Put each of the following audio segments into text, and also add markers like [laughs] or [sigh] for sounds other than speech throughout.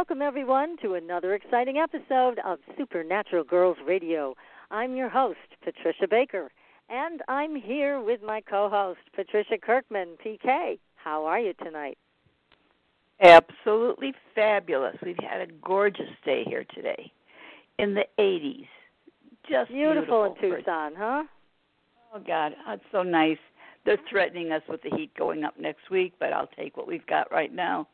Welcome, everyone, to another exciting episode of Supernatural Girls Radio. I'm your host, Patricia Baker, and I'm here with my co host, Patricia Kirkman. PK, how are you tonight? Absolutely fabulous. We've had a gorgeous day here today in the 80s. Just beautiful, beautiful in Tucson, huh? Oh, God, oh, that's so nice. They're threatening us with the heat going up next week, but I'll take what we've got right now.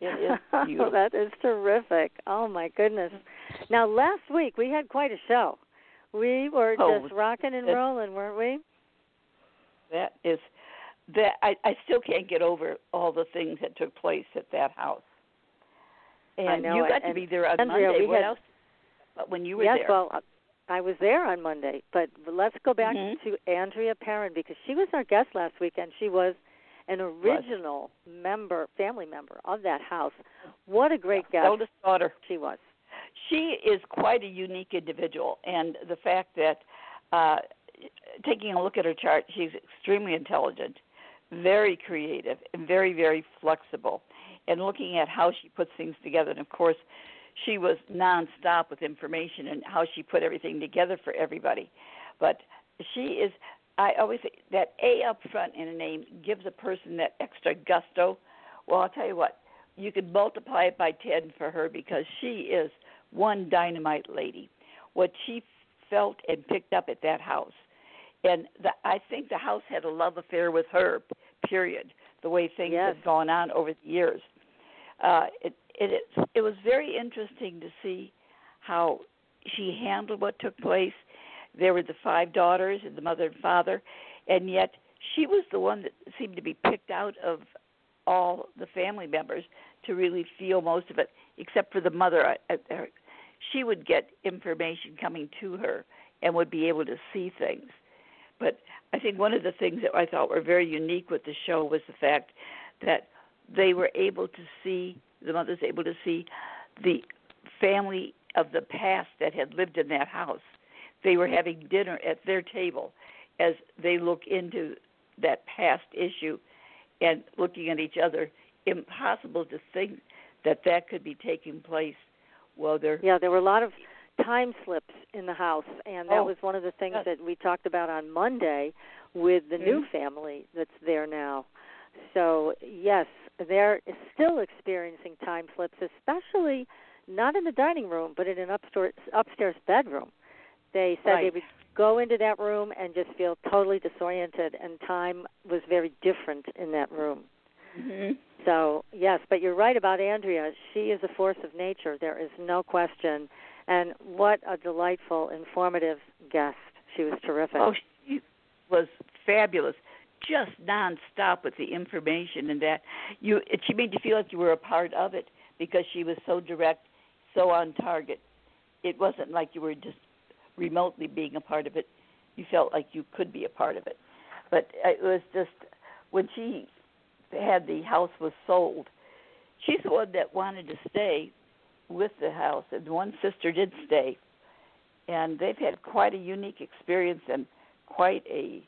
It is [laughs] beautiful. that is terrific. Oh my goodness. Now last week we had quite a show. We were Oh, just rocking and rolling, weren't we? That is that I, I still can't get over all the things that took place at that house. And I know you got to be there on Andrea, Monday. we What had- else? But when you were yes, there, well, I was there on Monday, but let's go back Mhm. to Andrea Perron because she was our guest last weekend. She was an original member, family member of that house. What a great guest eldest daughter. she was. she is quite a unique individual, and the fact that uh, taking a look at her chart, she's extremely intelligent, very creative, and very very flexible. And looking at how she puts things together, and of course, she was nonstop with information and how she put everything together for everybody. But she is. I always say that A up front in a name gives a person that extra gusto. Well, I'll tell you what, you could multiply it by 10 for her because she is one dynamite lady. What she felt and picked up at that house. And the, I think the house had a love affair with her, period, the way things Yes. have gone on over the years. Uh, it, it, it, it was very interesting to see how she handled what took place. There were the five daughters and the mother and father, and yet she was the one that seemed to be picked out of all the family members to really feel most of it, except for the mother. She would get information coming to her and would be able to see things. But I think one of the things that I thought were very unique with the show was the fact that they were able to see the mother's able to see the family of the past that had lived in that house. They were having dinner at their table as they look into that past issue and looking at each other. Impossible to think that that could be taking place while they're Yeah, there were a lot of time slips in the house, and that Oh, was one of the things yes. that we talked about on Monday with the new Mhm. family that's there now. So yes, they're still experiencing time slips, especially not in the dining room, but in an upstairs upstairs bedroom. They said they would go into that room and just feel totally disoriented, and time was very different in that room. hmm So, yes, but you're right about Andrea. She is a force of nature. There is no question. And what a delightful, informative guest. She was terrific. Oh, she was fabulous. Just nonstop with the information and that you it, she made you feel like you were a part of it because she was so direct, so on target. It wasn't like you were just remotely being a part of it. You felt like you could be a part of it. But it was just when she had the house was sold, she's the one that wanted to stay with the house, and one sister did stay and they've had quite a unique experience and quite a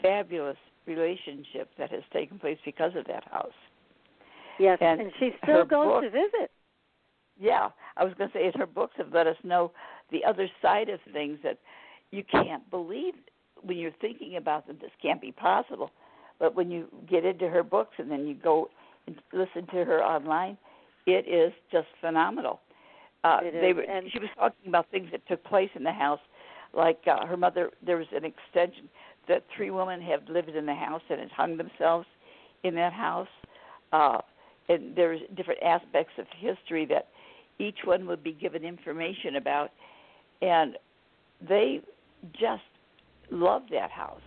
fabulous relationship that has taken place because of that house. yes, and and, she still goes book- to visit. Yeah, I was going to say, is her books have let us know the other side of things that you can't believe when you're thinking about them. This can't be possible. But when you get into her books and then you go and listen to her online, it is just phenomenal. Uh, It they is, were, and- she was talking about things that took place in the house, like uh, her mother. There was an extension, that three women have lived in the house and had hung themselves in that house. Uh, and there's different aspects of history that each one would be given information about, and they just loved that house.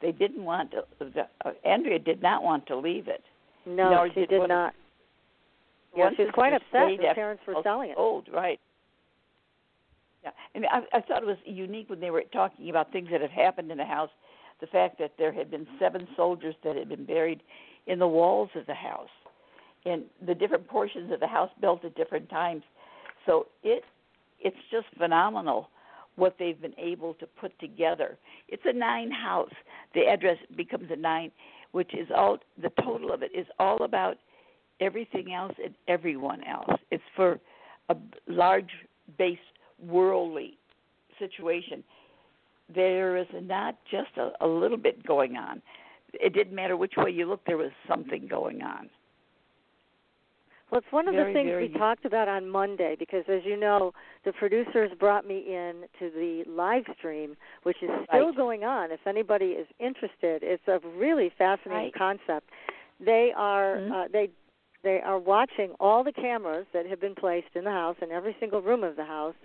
They didn't want to. The, uh, Andrea did not want to leave it. No, she did did not. Yeah, she was quite upset. Her parents were selling it. Old, right? Yeah, and I, I thought it was unique when they were talking about things that had happened in the house. The fact that there had been seven soldiers that had been buried in the walls of the house, and the different portions of the house built at different times. So it it's just phenomenal what they've been able to put together. It's a nine house. The address becomes a nine, which is all the total of it is all about everything else and everyone else. It's for a large base worldly situation. There is not just a, a little bit going on. It didn't matter which way you looked, there was something going on. Well, it's one of Very, the things we talked about on Monday because, as you know, the producers brought me in to the live stream, which is still Right. going on. If anybody is interested, it's a really fascinating Right. concept. They are Mhm. uh, they they are watching all the cameras that have been placed in the house in every single room of the house.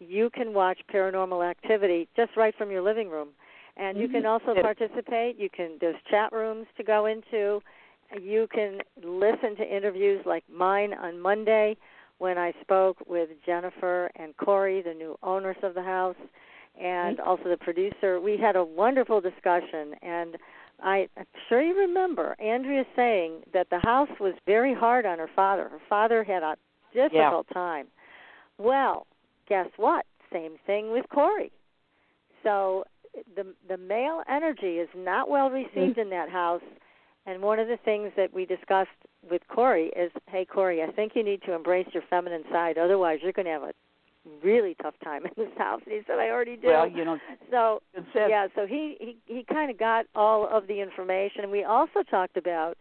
You can watch paranormal activity just right from your living room, and you can Mhm. also participate. You can there's chat rooms to go into you can listen to interviews like mine on Monday when I spoke with Jennifer and Corey, the new owners of the house, and Mhm. also the producer. We had a wonderful discussion, and I, I'm sure you remember Andrea saying that the house was very hard on her father. Her father had a difficult time. Well, guess what? Same thing with Corey. So the the male energy is not well received in that house. And one of the things that we discussed with Corey is, hey Corey, I think you need to embrace your feminine side. Otherwise, you're going to have a really tough time in this house. And he said, I already do. Well, you know, so yeah, so he he he kind of got all of the information, and we also talked about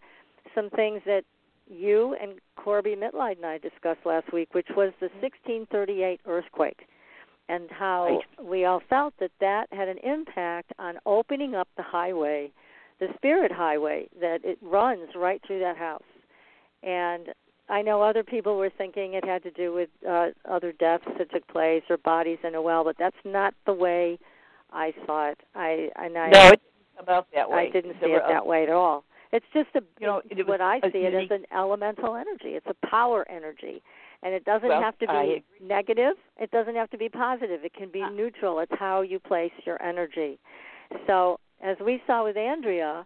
some things that you and Corby Mitlight and I discussed last week, which was the mm-hmm. 1638 earthquake, and how Right. we all felt that that had an impact on opening up the highway, the spirit highway that it runs right through that house, and. I know other people were thinking it had to do with uh, other deaths that took place or bodies in a well, but that's not the way I saw it. I and I no, it's about that way. I didn't see it that way at all. It's just a You know, it was what I see it as an elemental energy. It's a power energy. And it doesn't Well, have to be negative. It doesn't have to be positive. It can be Uh. neutral. It's how you place your energy. So, as we saw with Andrea,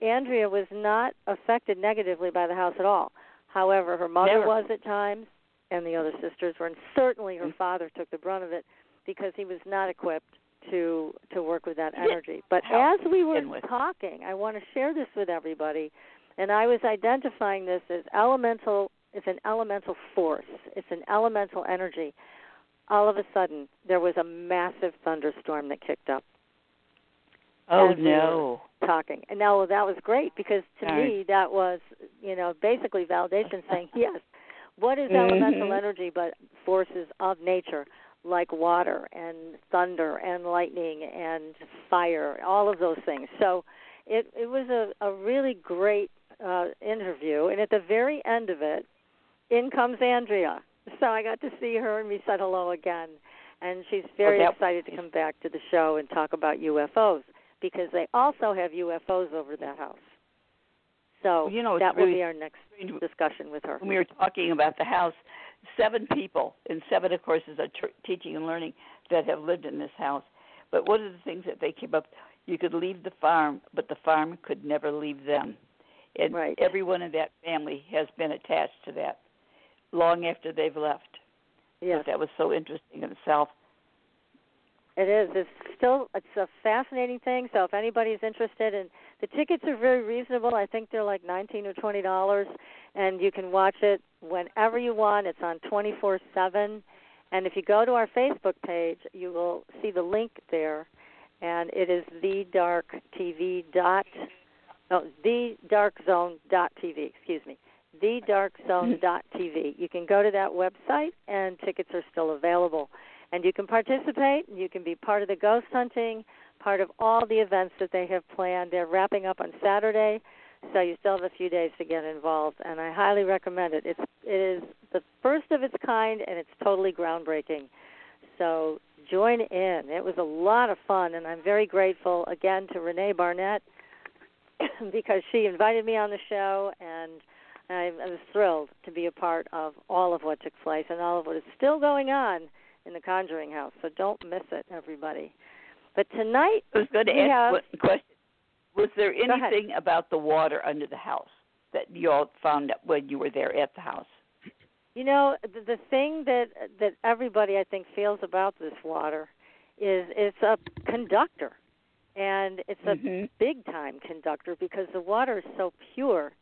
Andrea was not affected negatively by the house at all. However, her mother Never. was at times, and the other sisters were, and certainly her Mm. father took the brunt of it because he was not equipped to to work with that energy. But as we were talking, I want to share this with everybody, and I was identifying this as elemental. It's an elemental force. It's an elemental energy. All of a sudden, there was a massive thunderstorm that kicked up. Oh as we no. talking. And now that was great because to Right. me that was, you know, basically validation saying, [laughs] yes, what is Mhm. elemental energy but forces of nature like water and thunder and lightning and fire, all of those things. So it it was a a really great uh interview and at the very end of it in comes Andrea. So I got to see her and we said hello again. And she's very that- excited to come back to the show and talk about UFOs because they also have UFOs over that house. So You know, that will be our next discussion with her. when we were talking about the house, seven people, and seven, of course, is a tr- teaching and learning that have lived in this house. But one of the things that they came up, you could leave the farm, but the farm could never leave them. And Right. everyone in that family has been attached to that long after they've left. Yes, That was so interesting in itself. It is. It's still it's a fascinating thing. So if anybody's interested, and the tickets are very reasonable. I think they're like nineteen or twenty dollars, and you can watch it whenever you want. It's on twenty four seven. And if you go to our Facebook page, you will see the link there, and it is the dark TV dot no the dark zone dot TV. Excuse me, the dark zone dot TV. You can go to that website, and tickets are still available, and you can participate. You can be part of the ghost hunting, part of all the events that they have planned. They're wrapping up on Saturday, so you still have a few days to get involved, and I highly recommend it. It's it is the first of its kind, and it's totally groundbreaking. So join in. It was a lot of fun, and I'm very grateful again to Renee Barnett [coughs] because she invited me on the show, and I, I was thrilled to be a part of all of what took place and all of what is still going on in the Conjuring House. So don't miss it, everybody. But tonight, I was going to ask have, what question. Was there anything about the water under the house that you all found out when you were there at the house? You know, the, the thing that that everybody I think feels about this water is it's a conductor, and it's a Mhm. big time conductor because the water is so pure.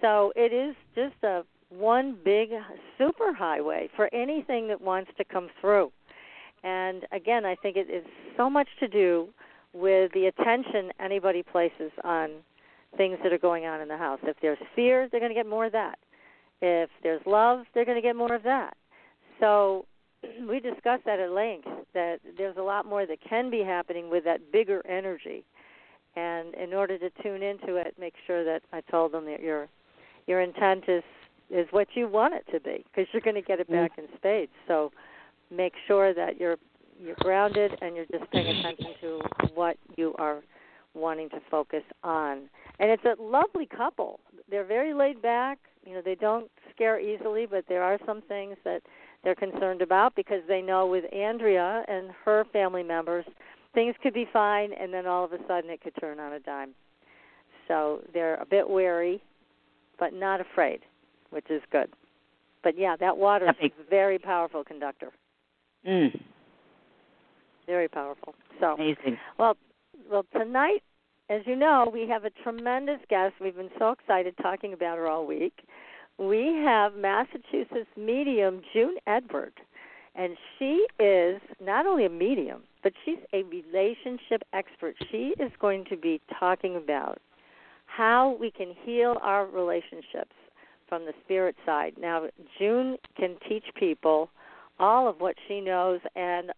So it is just a one big super highway for anything that wants to come through. And again, I think it is so much to do with the attention anybody places on things that are going on in the house. If there's fear, they're going to get more of that. If there's love, they're going to get more of that. So [clears throat] we discussed that at length that there's a lot more that can be happening with that bigger energy. And in order to tune into it, make sure that I told them that your your intent is is what you want it to be because you're going to get it mm. back in spades. So make sure that you're you're grounded and you're just paying attention to what you are wanting to focus on. And it's a lovely couple. They're very laid back. You know, they don't scare easily, but there are some things that they're concerned about because they know with Andrea and her family members, things could be fine and then all of a sudden it could turn on a dime. So they're a bit wary, but not afraid, which is good. But yeah, that water That is makes- a very powerful conductor. Mm. Very powerful. So Amazing. well, well, tonight, as you know, we have a tremendous guest. We've been so excited talking about her all week. We have Massachusetts medium June Edward, and she is not only a medium, but she's a relationship expert. She is going to be talking about how we can heal our relationships from the spirit side. Now, June can teach people all of what she knows and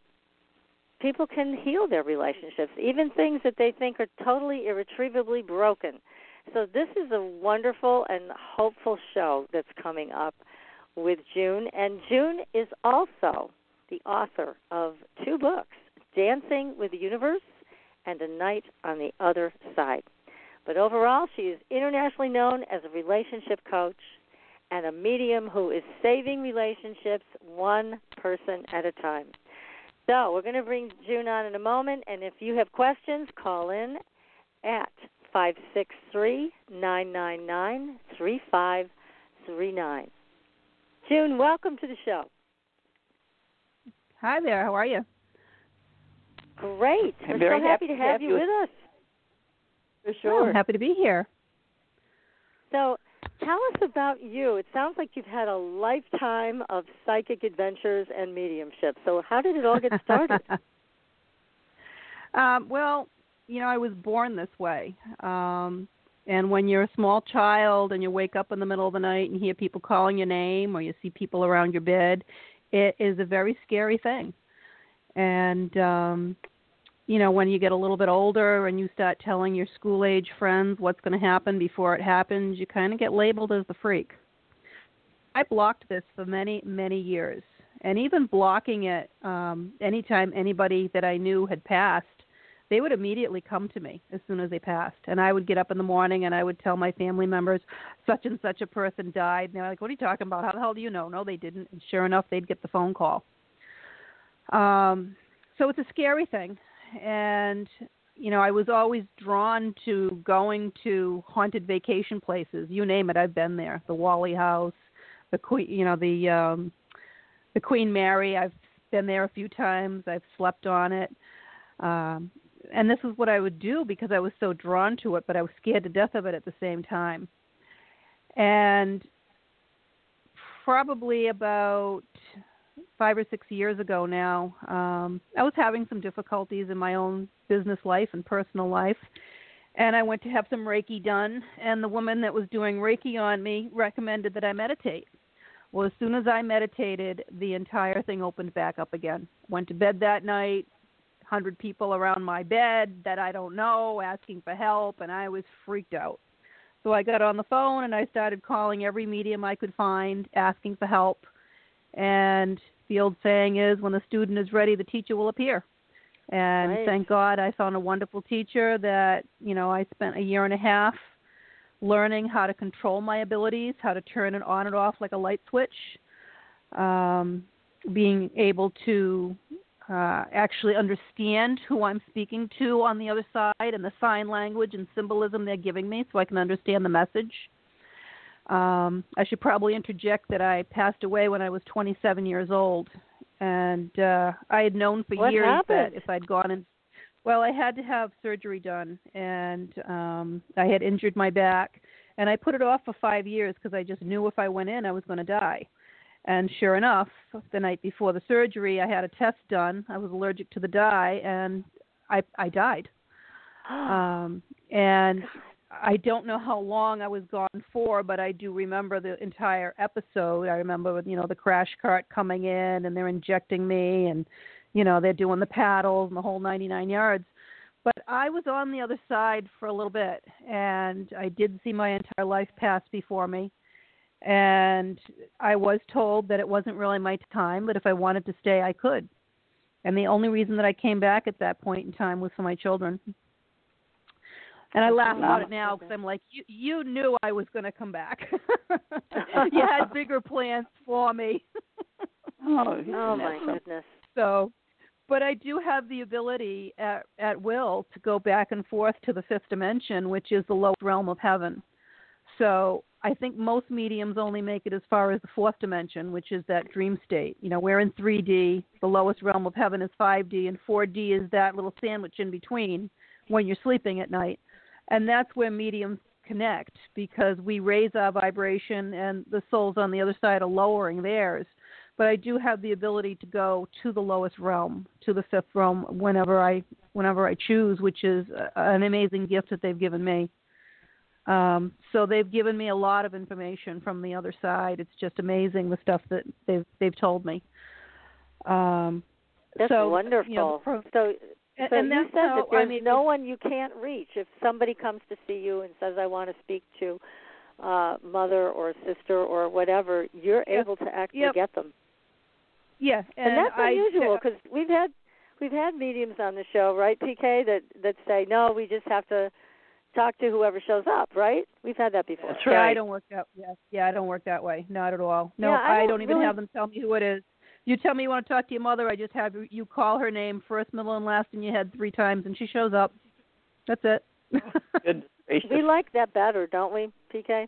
people can heal their relationships, even things that they think are totally irretrievably broken. So this is a wonderful and hopeful show that's coming up with June, and June is also the author of two books, Dancing with the Universe and A Night on the Other Side. But overall, she is internationally known as a relationship coach and a medium who is saving relationships one person at a time. So we're going to bring June on in a moment, and if you have questions, call in at five six three nine nine nine three five three nine. June, welcome to the show. Hi there. How are you? Great. I'm We're very so happy to happy to have have you you. with us. For Oh, sure. I'm happy to be here. So tell us about you. It sounds like you've had a lifetime of psychic adventures and mediumship. So how did it all get started? [laughs] um, well, you know, I was born this way. Um, and when you're a small child and you wake up in the middle of the night and hear people calling your name or you see people around your bed, it is a very scary thing. And um you know, when you get a little bit older and you start telling your school age friends what's going to happen before it happens, you kind of get labeled as the freak. I blocked this for many, many years. And even blocking it um anytime anybody that I knew had passed, they would immediately come to me as soon as they passed. And I would get up in the morning and I would tell my family members such and such a person died. And they're like, "What are you talking about? How the hell do you know?" No, they didn't. And sure enough, they'd get the phone call. Um so it's a scary thing. And you know, I was always drawn to going to haunted vacation places. You name it, I've been there. The Whaley House, the Queen, you know, the um the Queen Mary. I've been there a few times. I've slept on it. Um and this is what I would do because I was so drawn to it, but I was scared to death of it at the same time. And probably about five or six years ago now, um, I was having some difficulties in my own business life and personal life. And I went to have some Reiki done, and the woman that was doing Reiki on me recommended that I meditate. Well, as soon as I meditated, the entire thing opened back up again. Went to bed that night, hundred people around my bed that I don't know asking for help, and I was freaked out. So I got on the phone and I started calling every medium I could find, asking for help. And the old saying is, when the student is ready, the teacher will appear. And right. thank God I found a wonderful teacher that, you know, I spent a year and a half learning how to control my abilities, how to turn it on and off like a light switch, um, being able to uh, actually understand who I'm speaking to on the other side and the sign language and symbolism they're giving me so I can understand the message. Um, I should probably interject that I passed away when I was 27 years old, and uh, I had known for What years happened? that if I'd gone and well, I had to have surgery done, and um, I had injured my back, and I put it off for five years because I just knew if I went in, I was going to die. And sure enough, the night before the surgery, I had a test done. I was allergic to the dye, and I I died. [gasps] Um, and I don't know how long I was gone for, but I do remember the entire episode. I remember, you know, the crash cart coming in and they're injecting me, and you know they're doing the paddles and the whole 99 yards. But I was on the other side for a little bit, and I did see my entire life pass before me. And I was told that it wasn't really my time, but if I wanted to stay, I could. And the only reason that I came back at that point in time was for my children. And I laugh about it now because I'm like, you you knew I was going to come back. [laughs] [laughs] you had bigger plans for me. [laughs] Oh, Oh my goodness. So, but I do have the ability at at will to go back and forth to the fifth dimension, which is the lowest realm of heaven. So I think most mediums only make it as far as the fourth dimension, which is that dream state. You know, we're in 3D. The lowest realm of heaven is 5D, and 4D is that little sandwich in between when you're sleeping at night. And that's where mediums connect because we raise our vibration, and the souls on the other side are lowering theirs. But I do have the ability to go to the lowest realm, to the fifth realm, whenever I whenever I choose, which is an amazing gift that they've given me. Um, so they've given me a lot of information from the other side. It's just amazing the stuff that they've they've told me. Um, That's so, wonderful. You know, pro- so and, so and you said how, that there's I mean, no one you can't reach. If somebody comes to see you and says, "I want to speak to uh, mother or sister or whatever," you're Yep. able to actually Yep. get them, yeah, and, and, that's I, unusual because we've had we've had mediums on the show, right, PK, that that say, "No, we just have to talk to whoever shows up." Right? We've had that before. That's Yeah, I right. don't work that. Yeah, yeah, I don't work that way. Not at all. No, Yeah, I I, don't don't even really- have them tell me who it is. You tell me you want to talk to your mother. I just have you- you call her name first, middle, and last in your head three times, and she shows up. That's it. [laughs] We like that better, don't we, PK?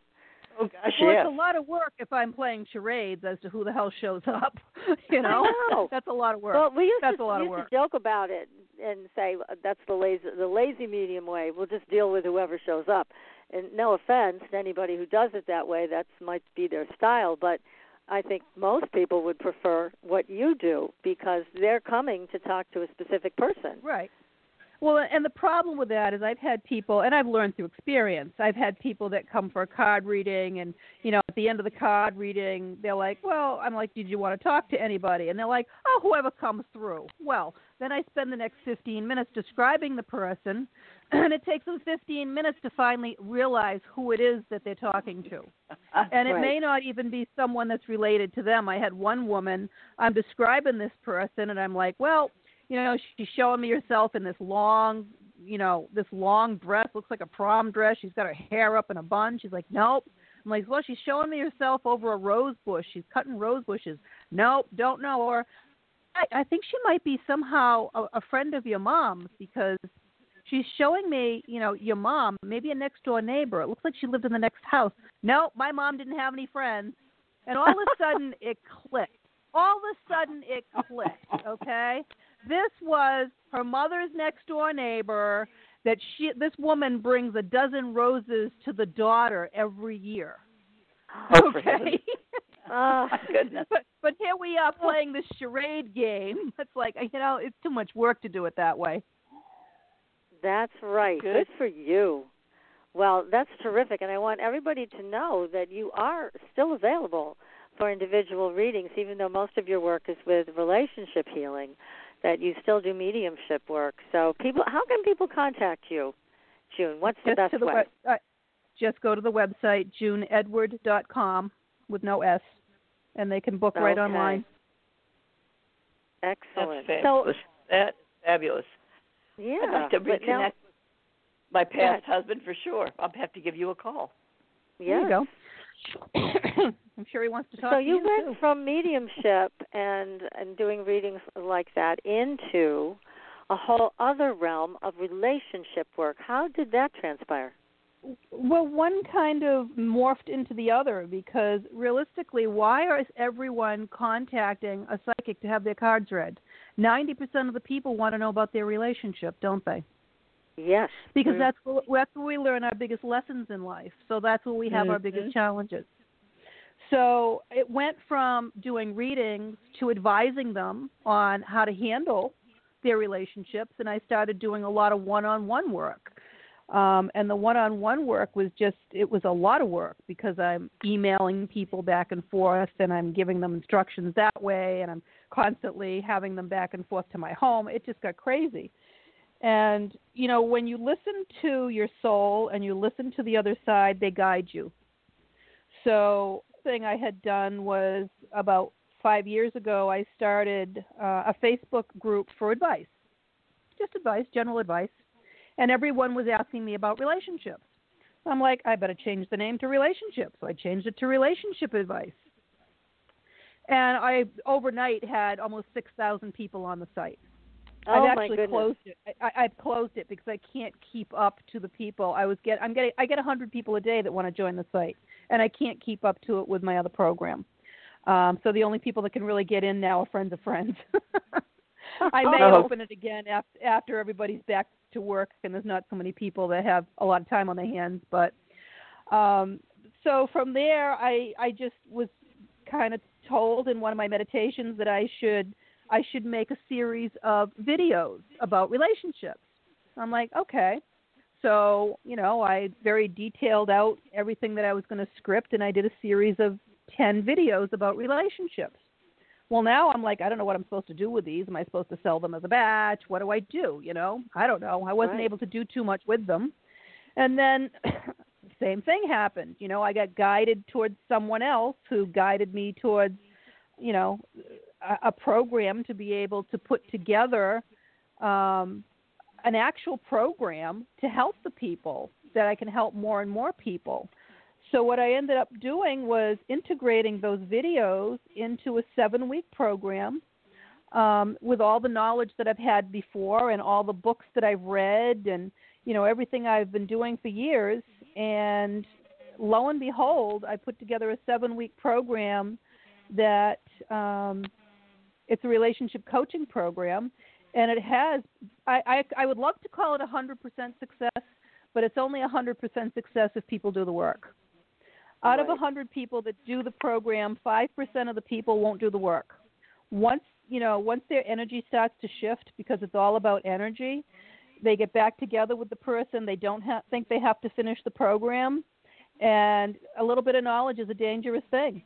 oh gosh, well, yes. it's a lot of work if I'm playing charades as to who the hell shows up. [laughs] you know, know. that's a lot of work. Well, we used That's to a lot of used work. to joke about it and say uh, that's the lazy the lazy medium way. We'll just deal with whoever shows up. And no offense to anybody who does it that way, that might be their style, but I think most people would prefer what you do because they're coming to talk to a specific person. Right. Well, and the problem with that is I've had people, and I've learned through experience. I've had people that come for a card reading, and you know, at the end of the card reading, they're like, "Well," I'm like, "Did you want to talk to anybody?" And they're like, "Oh, whoever comes through." Well, then I spend the next 15 minutes describing the person, [clears throat] and it takes them 15 minutes to finally realize who it is that they're talking to [laughs] and it Right. may not even be someone that's related to them. I had one woman, I'm describing this person, and I'm like, well, you know, she's showing me herself in this long, you know, this long dress, looks like a prom dress. She's got her hair up in a bun. She's like, nope. I'm like, well, she's showing me herself over a rose bush. She's cutting rose bushes. Nope, don't know her. I, I think she might be somehow a, a friend of your mom's because she's showing me, you know, your mom, maybe a next door neighbor. It looks like she lived in the next house. No, my mom didn't have any friends. And all of a sudden [laughs] it clicked. All of a sudden it clicked, okay? This was her mother's next door neighbor that she this woman brings a dozen roses to the daughter every year. Oh, Okay. [laughs] Oh, my goodness. but but here we are playing this charade game. It's like you know, it's too much work to do it that way. That's right. Good. Good for you. Well, that's terrific, and I want everybody to know that you are still available for individual readings, even though most of your work is with relationship healing. that you still do mediumship work. So people, how can people contact you, June? What's the just best to the way? web, uh, just go to the website juneedward.com with no s, and they can book right Okay. online. Excellent. That's so fabulous. That's fabulous. Yeah, I'd like to but now- reconnect with my past husband for sure. I'll have to give you a call. There you go. [coughs] I'm sure he wants to talk So to you So, you went too. from mediumship and and doing readings like that into a whole other realm of relationship work. How did that transpire? Well, one kind of morphed into the other because realistically, why is everyone contacting a psychic to have their cards read? 90% of the people want to know about their relationship, don't they? Yes. Because Mm. that's where, that's where we learn our biggest lessons in life. So that's where we have our biggest Mhm. challenges. So it went from doing readings to advising them on how to handle their relationships, and I started doing a lot of one-on-one work. Um, and the one-on-one work was just it was a lot of work because I'm emailing people back and forth, and I'm giving them instructions that way, and I'm constantly having them back and forth to my home. It just got crazy. And you know, when you listen to your soul and you listen to the other side, they guide you. So, thing I had done was about five years ago, I started uh, a Facebook group for advice, just advice, general advice, and everyone was asking me about relationships. I'm like, I better change the name to relationships. So I changed it to relationship advice. And I overnight had almost 6,000 people on the site. Oh I've my actually goodness. closed it. I, I, I've closed it because I can't keep up to the people. I was get I'm getting I get a hundred people a day that want to join the site, and I can't keep up to it with my other program. Um, so the only people that can really get in now are friends of friends. [laughs] I may Oh. open it again after after everybody's back to work and there's not so many people that have a lot of time on their hands. But um, so from there, I I just was kind of told in one of my meditations that I should I should make a series of videos about relationships. I'm like, okay. So, you know, I very detailed out everything that I was going to script and I did a series of 10 videos about relationships. Well, now I'm like, I don't know what I'm supposed to do with these. Am I supposed to sell them as a batch? What do I do? You know, I don't know. I wasn't Right. able to do too much with them. And then same thing happened. You know, I got guided towards someone else who guided me towards, you know, a, a program to be able to put together um, an actual program to help the people that I can help more and more people. So what I ended up doing was integrating those videos into a seven-week program um, with all the knowledge that I've had before and all the books that I've read and you know everything I've been doing for years. And lo and behold, I put together a seven-week program that um, it's a relationship coaching program, and it has. I, I I would love to call it a hundred percent success, but it's only a hundred percent success if people do the work. Out of a hundred people that do the program, five percent of the people won't do the work. Once you know, once their energy starts to shift, because it's all about energy, they get back together with the person. They don't ha- think they have to finish the program, and a little bit of knowledge is a dangerous thing.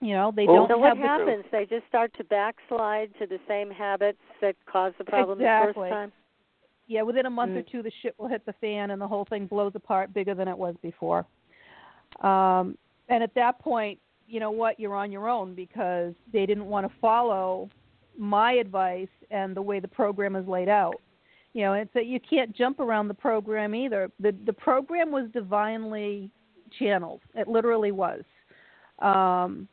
You know, they Oh. don't So what have the happens? They just start to backslide to the same habits that caused the problem the first time. yeah, within a month or Mm. two, the shit will hit the fan and the whole thing blows apart bigger than it was before. Um, and at that point, you know what? You're on your own because they didn't want to follow my advice and the way the program is laid out. You know, it's that you can't jump around the program either. The the program was divinely channeled. It literally was. Um,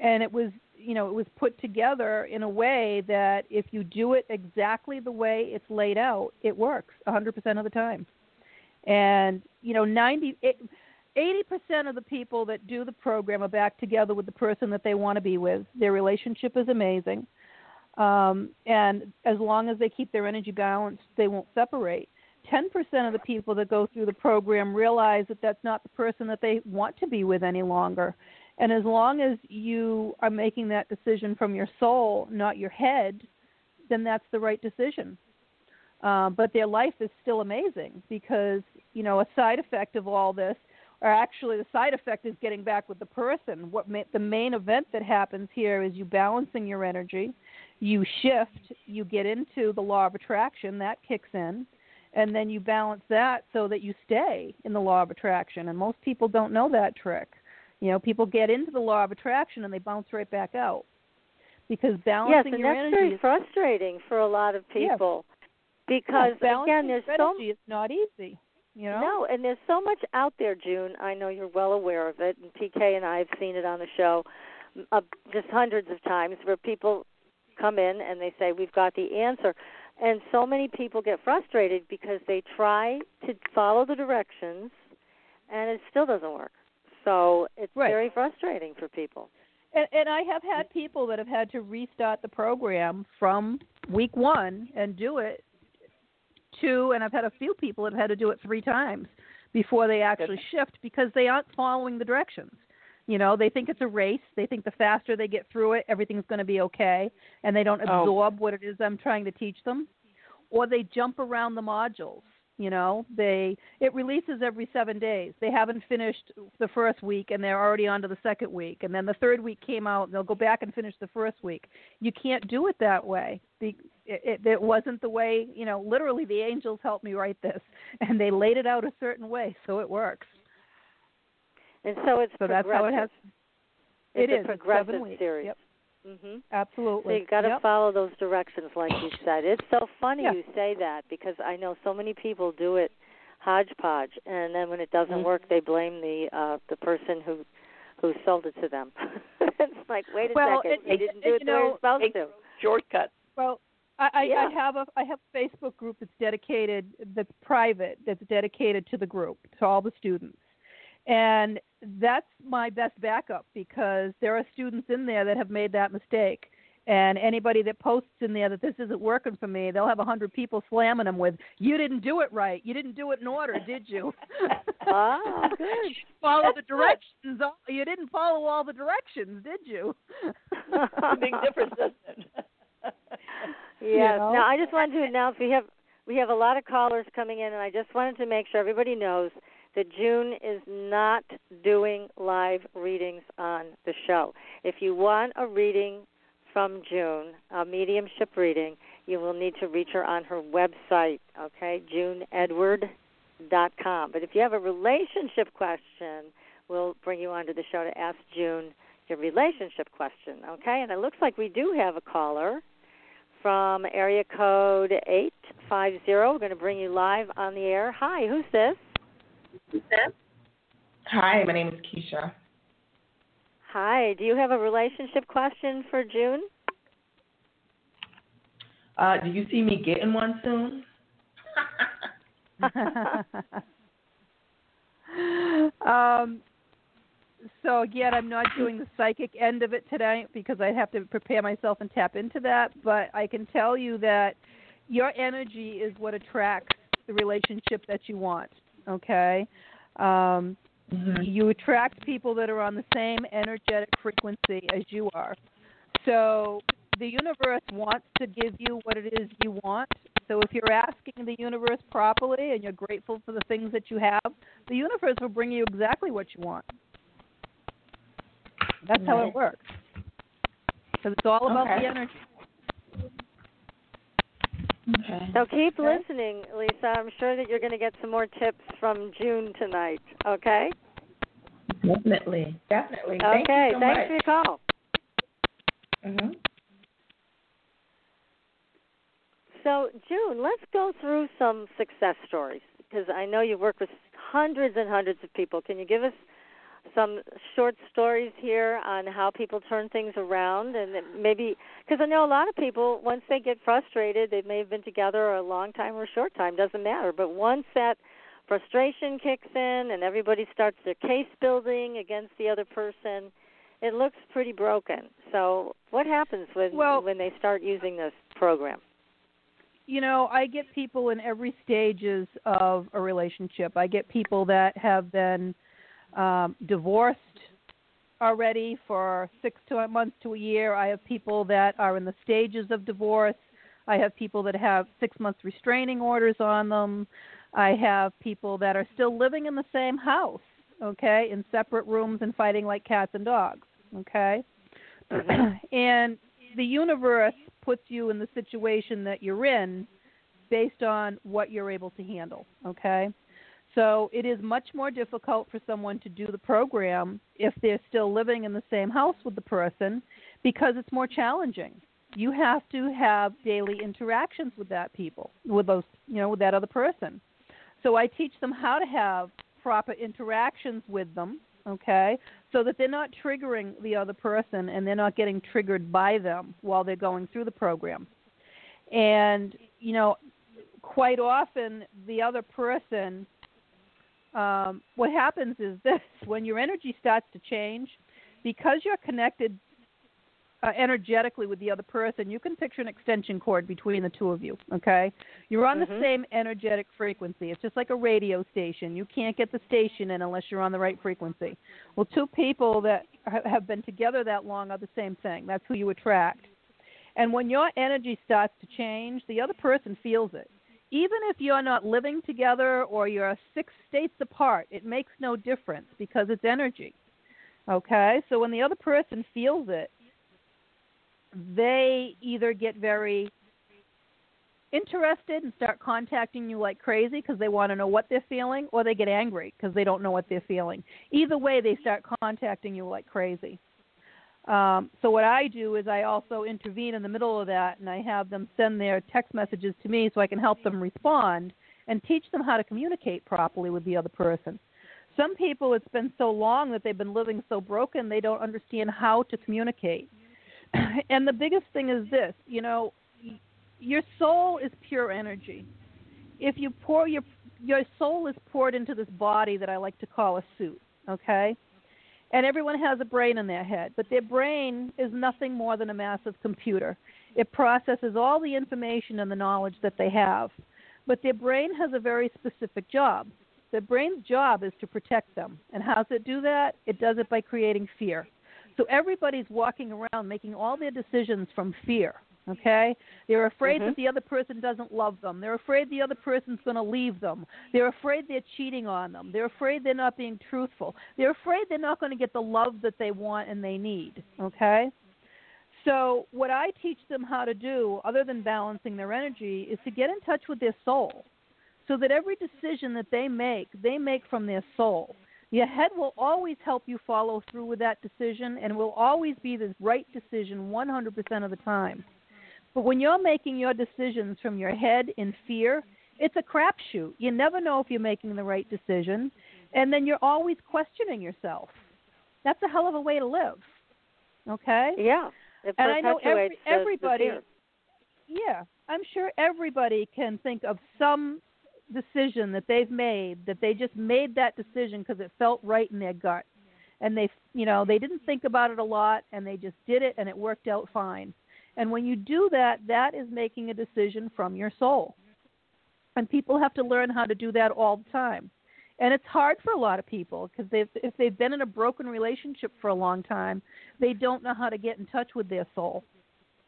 and it was you know it was put together in a way that if you do it exactly the way it's laid out it works 100% of the time and you know 90 it, 80% of the people that do the program are back together with the person that they want to be with their relationship is amazing um, and as long as they keep their energy balanced they won't separate 10% of the people that go through the program realize that that's not the person that they want to be with any longer and as long as you are making that decision from your soul, not your head, then that's the right decision. Uh, but their life is still amazing because, you know, a side effect of all this, or actually the side effect is getting back with the person. What the main event that happens here is you balancing your energy, you shift, you get into the law of attraction, that kicks in, and then you balance that so that you stay in the law of attraction. And most people don't know that trick. You know, people get into the law of attraction and they bounce right back out because balancing yes, and your that's energy very is frustrating for a lot of Yes. people because yeah, balancing again, there's so energy is not easy. You know, No, and there's so much out there, June. I know you're well aware of it, and PK and I have seen it on the show uh, just hundreds of times where people come in and they say, We've got the answer. And so many people get frustrated because they try to follow the directions and it still doesn't work. So it's Right. very frustrating for people. And, and I have had people that have had to restart the program from week one and do it two, and I've had a few people that have had to do it three times before they actually shift because they aren't following the directions. You know, they think it's a race. They think the faster they get through it, everything's going to be okay, and they don't Oh. absorb what it is I'm trying to teach them. Or they jump around the modules. You know, they it releases every seven days. They haven't finished the first week, and they're already on to the second week, and then the third week came out, and they'll go back and finish the first week. You can't do it that way. It, it, it wasn't the way. You know, literally, the angels helped me write this, [laughs] and they laid it out a certain way, so it works. And so it's So that's how it has. It's it a is. It's progressive seven weeks. series. Yep, hmm So absolutely. you got to Yep. follow those directions, like you [coughs] said. It's so funny Yeah. you say that because I know so many people do it hodgepodge, and then when it doesn't Mhm. work, they blame the uh the person who who sold it to them. [laughs] it's like, wait a Well, second, it- you it- didn't it- do it you the way you're supposed it- to. Shortcut. Well, I, I, Yeah. I have a I have a Facebook group that's dedicated that's private that's dedicated to the group to all the students, and that's my best backup because there are students in there that have made that mistake. And anybody that posts in there that this isn't working for me, they'll have a hundred people slamming them with, "You didn't do it right. You didn't do it in order, did you?" [laughs] Ah, good. [laughs] follow the directions. [laughs] You didn't follow all the directions, did you? Big difference, doesn't it? Yes. know? Now I just wanted to announce we have we have a lot of callers coming in, and I just wanted to make sure everybody knows that June is not doing live readings on the show. If you want a reading from June, a mediumship reading, you will need to reach her on her website. Okay, JuneEdward.com. But if you have a relationship question, we'll bring you onto the show to ask June your relationship question. Okay, and it looks like we do have a caller from area code 850. We're going to bring you live on the air. Hi, who's this? Hi, my name is Keisha. Hi, do you have a relationship question for June? Uh, do you see me getting one soon? [laughs] um, so again, I'm not doing the psychic end of it tonight because I have to prepare myself and tap into that. But I can tell you that your energy is what attracts the relationship that you want. Okay, um, Mhm. you attract people that are on the same energetic frequency as you are. So the universe wants to give you what it is you want. So if you're asking the universe properly and you're grateful for the things that you have, the universe will bring you exactly what you want. That's how it works. Because it's all about Okay. the energy. Okay. So keep Okay. listening, Lisa. I'm sure that you're going to get some more tips from June tonight. Okay? Definitely. Definitely. Thank okay, you so thanks much. for your call. hmm So, June, let's go through some success stories because I know you work with hundreds and hundreds of people. Can you give us some short stories here on how people turn things around and maybe because I know a lot of people once they get frustrated, they may have been together a long time or a short time, doesn't matter, but once that frustration kicks in and everybody starts their case building against the other person, it looks pretty broken. So, what happens when Well- when they start using this program? you know, I get people in every stages of a relationship. I get people that have been um, divorced already for six to a month to a year. I have people that are in the stages of divorce. I have people that have six months restraining orders on them. I have people that are still living in the same house, okay, in separate rooms and fighting like cats and dogs, okay? [clears throat] and the universe puts you in the situation that you're in based on what you're able to handle. Okay? So it is much more difficult for someone to do the program if they're still living in the same house with the person because it's more challenging. You have to have daily interactions with that people, with those, you know, with that other person. So I teach them how to have proper interactions with them, okay, so that they're not triggering the other person and they're not getting triggered by them while they're going through the program. And, you know, quite often the other person um, what happens is [laughs] this when your energy starts to change, because you're connected uh, energetically with the other person, you can picture an extension cord between the two of you. Okay, you're on mm-hmm. the same energetic frequency. It's just like a radio station. You can't get the station in unless you're on the right frequency. Well, two people that have been together that long are the same thing. That's who you attract. And when your energy starts to change, the other person feels it even if you're not living together or you're six states apart, it makes no difference because it's energy. Okay? So when the other person feels it, they either get very interested and start contacting you like crazy because they want to know what they're feeling, or they get angry because they don't know what they're feeling. Either way, they start contacting you like crazy. Um, so what I do is I also intervene in the middle of that, and I have them send their text messages to me so I can help them respond and teach them how to communicate properly with the other person. Some people, it's been so long that they've been living so broken they don't understand how to communicate. [clears throat] and the biggest thing is this, you know, your soul is pure energy. If you pour your your soul is poured into this body that I like to call a suit, okay? And everyone has a brain in their head, but their brain is nothing more than a massive computer. It processes all the information and the knowledge that they have, but their brain has a very specific job. The brain's job is to protect them. And how does it do that? It does it by creating fear. So everybody's walking around making all their decisions from fear. Okay? They're afraid mm-hmm. that the other person doesn't love them. They're afraid the other person's going to leave them. They're afraid they're cheating on them. They're afraid they're not being truthful. They're afraid they're not going to get the love that they want and they need. Okay? So, what I teach them how to do, other than balancing their energy, is to get in touch with their soul so that every decision that they make, they make from their soul. Your head will always help you follow through with that decision and will always be the right decision 100% of the time. But when you're making your decisions from your head in fear, it's a crapshoot. You never know if you're making the right decision, and then you're always questioning yourself. That's a hell of a way to live. Okay? Yeah. and I know every, the, everybody. The yeah, I'm sure everybody can think of some decision that they've made that they just made that decision because it felt right in their gut, and they, you know, they didn't think about it a lot, and they just did it, and it worked out fine. And when you do that, that is making a decision from your soul. And people have to learn how to do that all the time. And it's hard for a lot of people because they've, if they've been in a broken relationship for a long time, they don't know how to get in touch with their soul.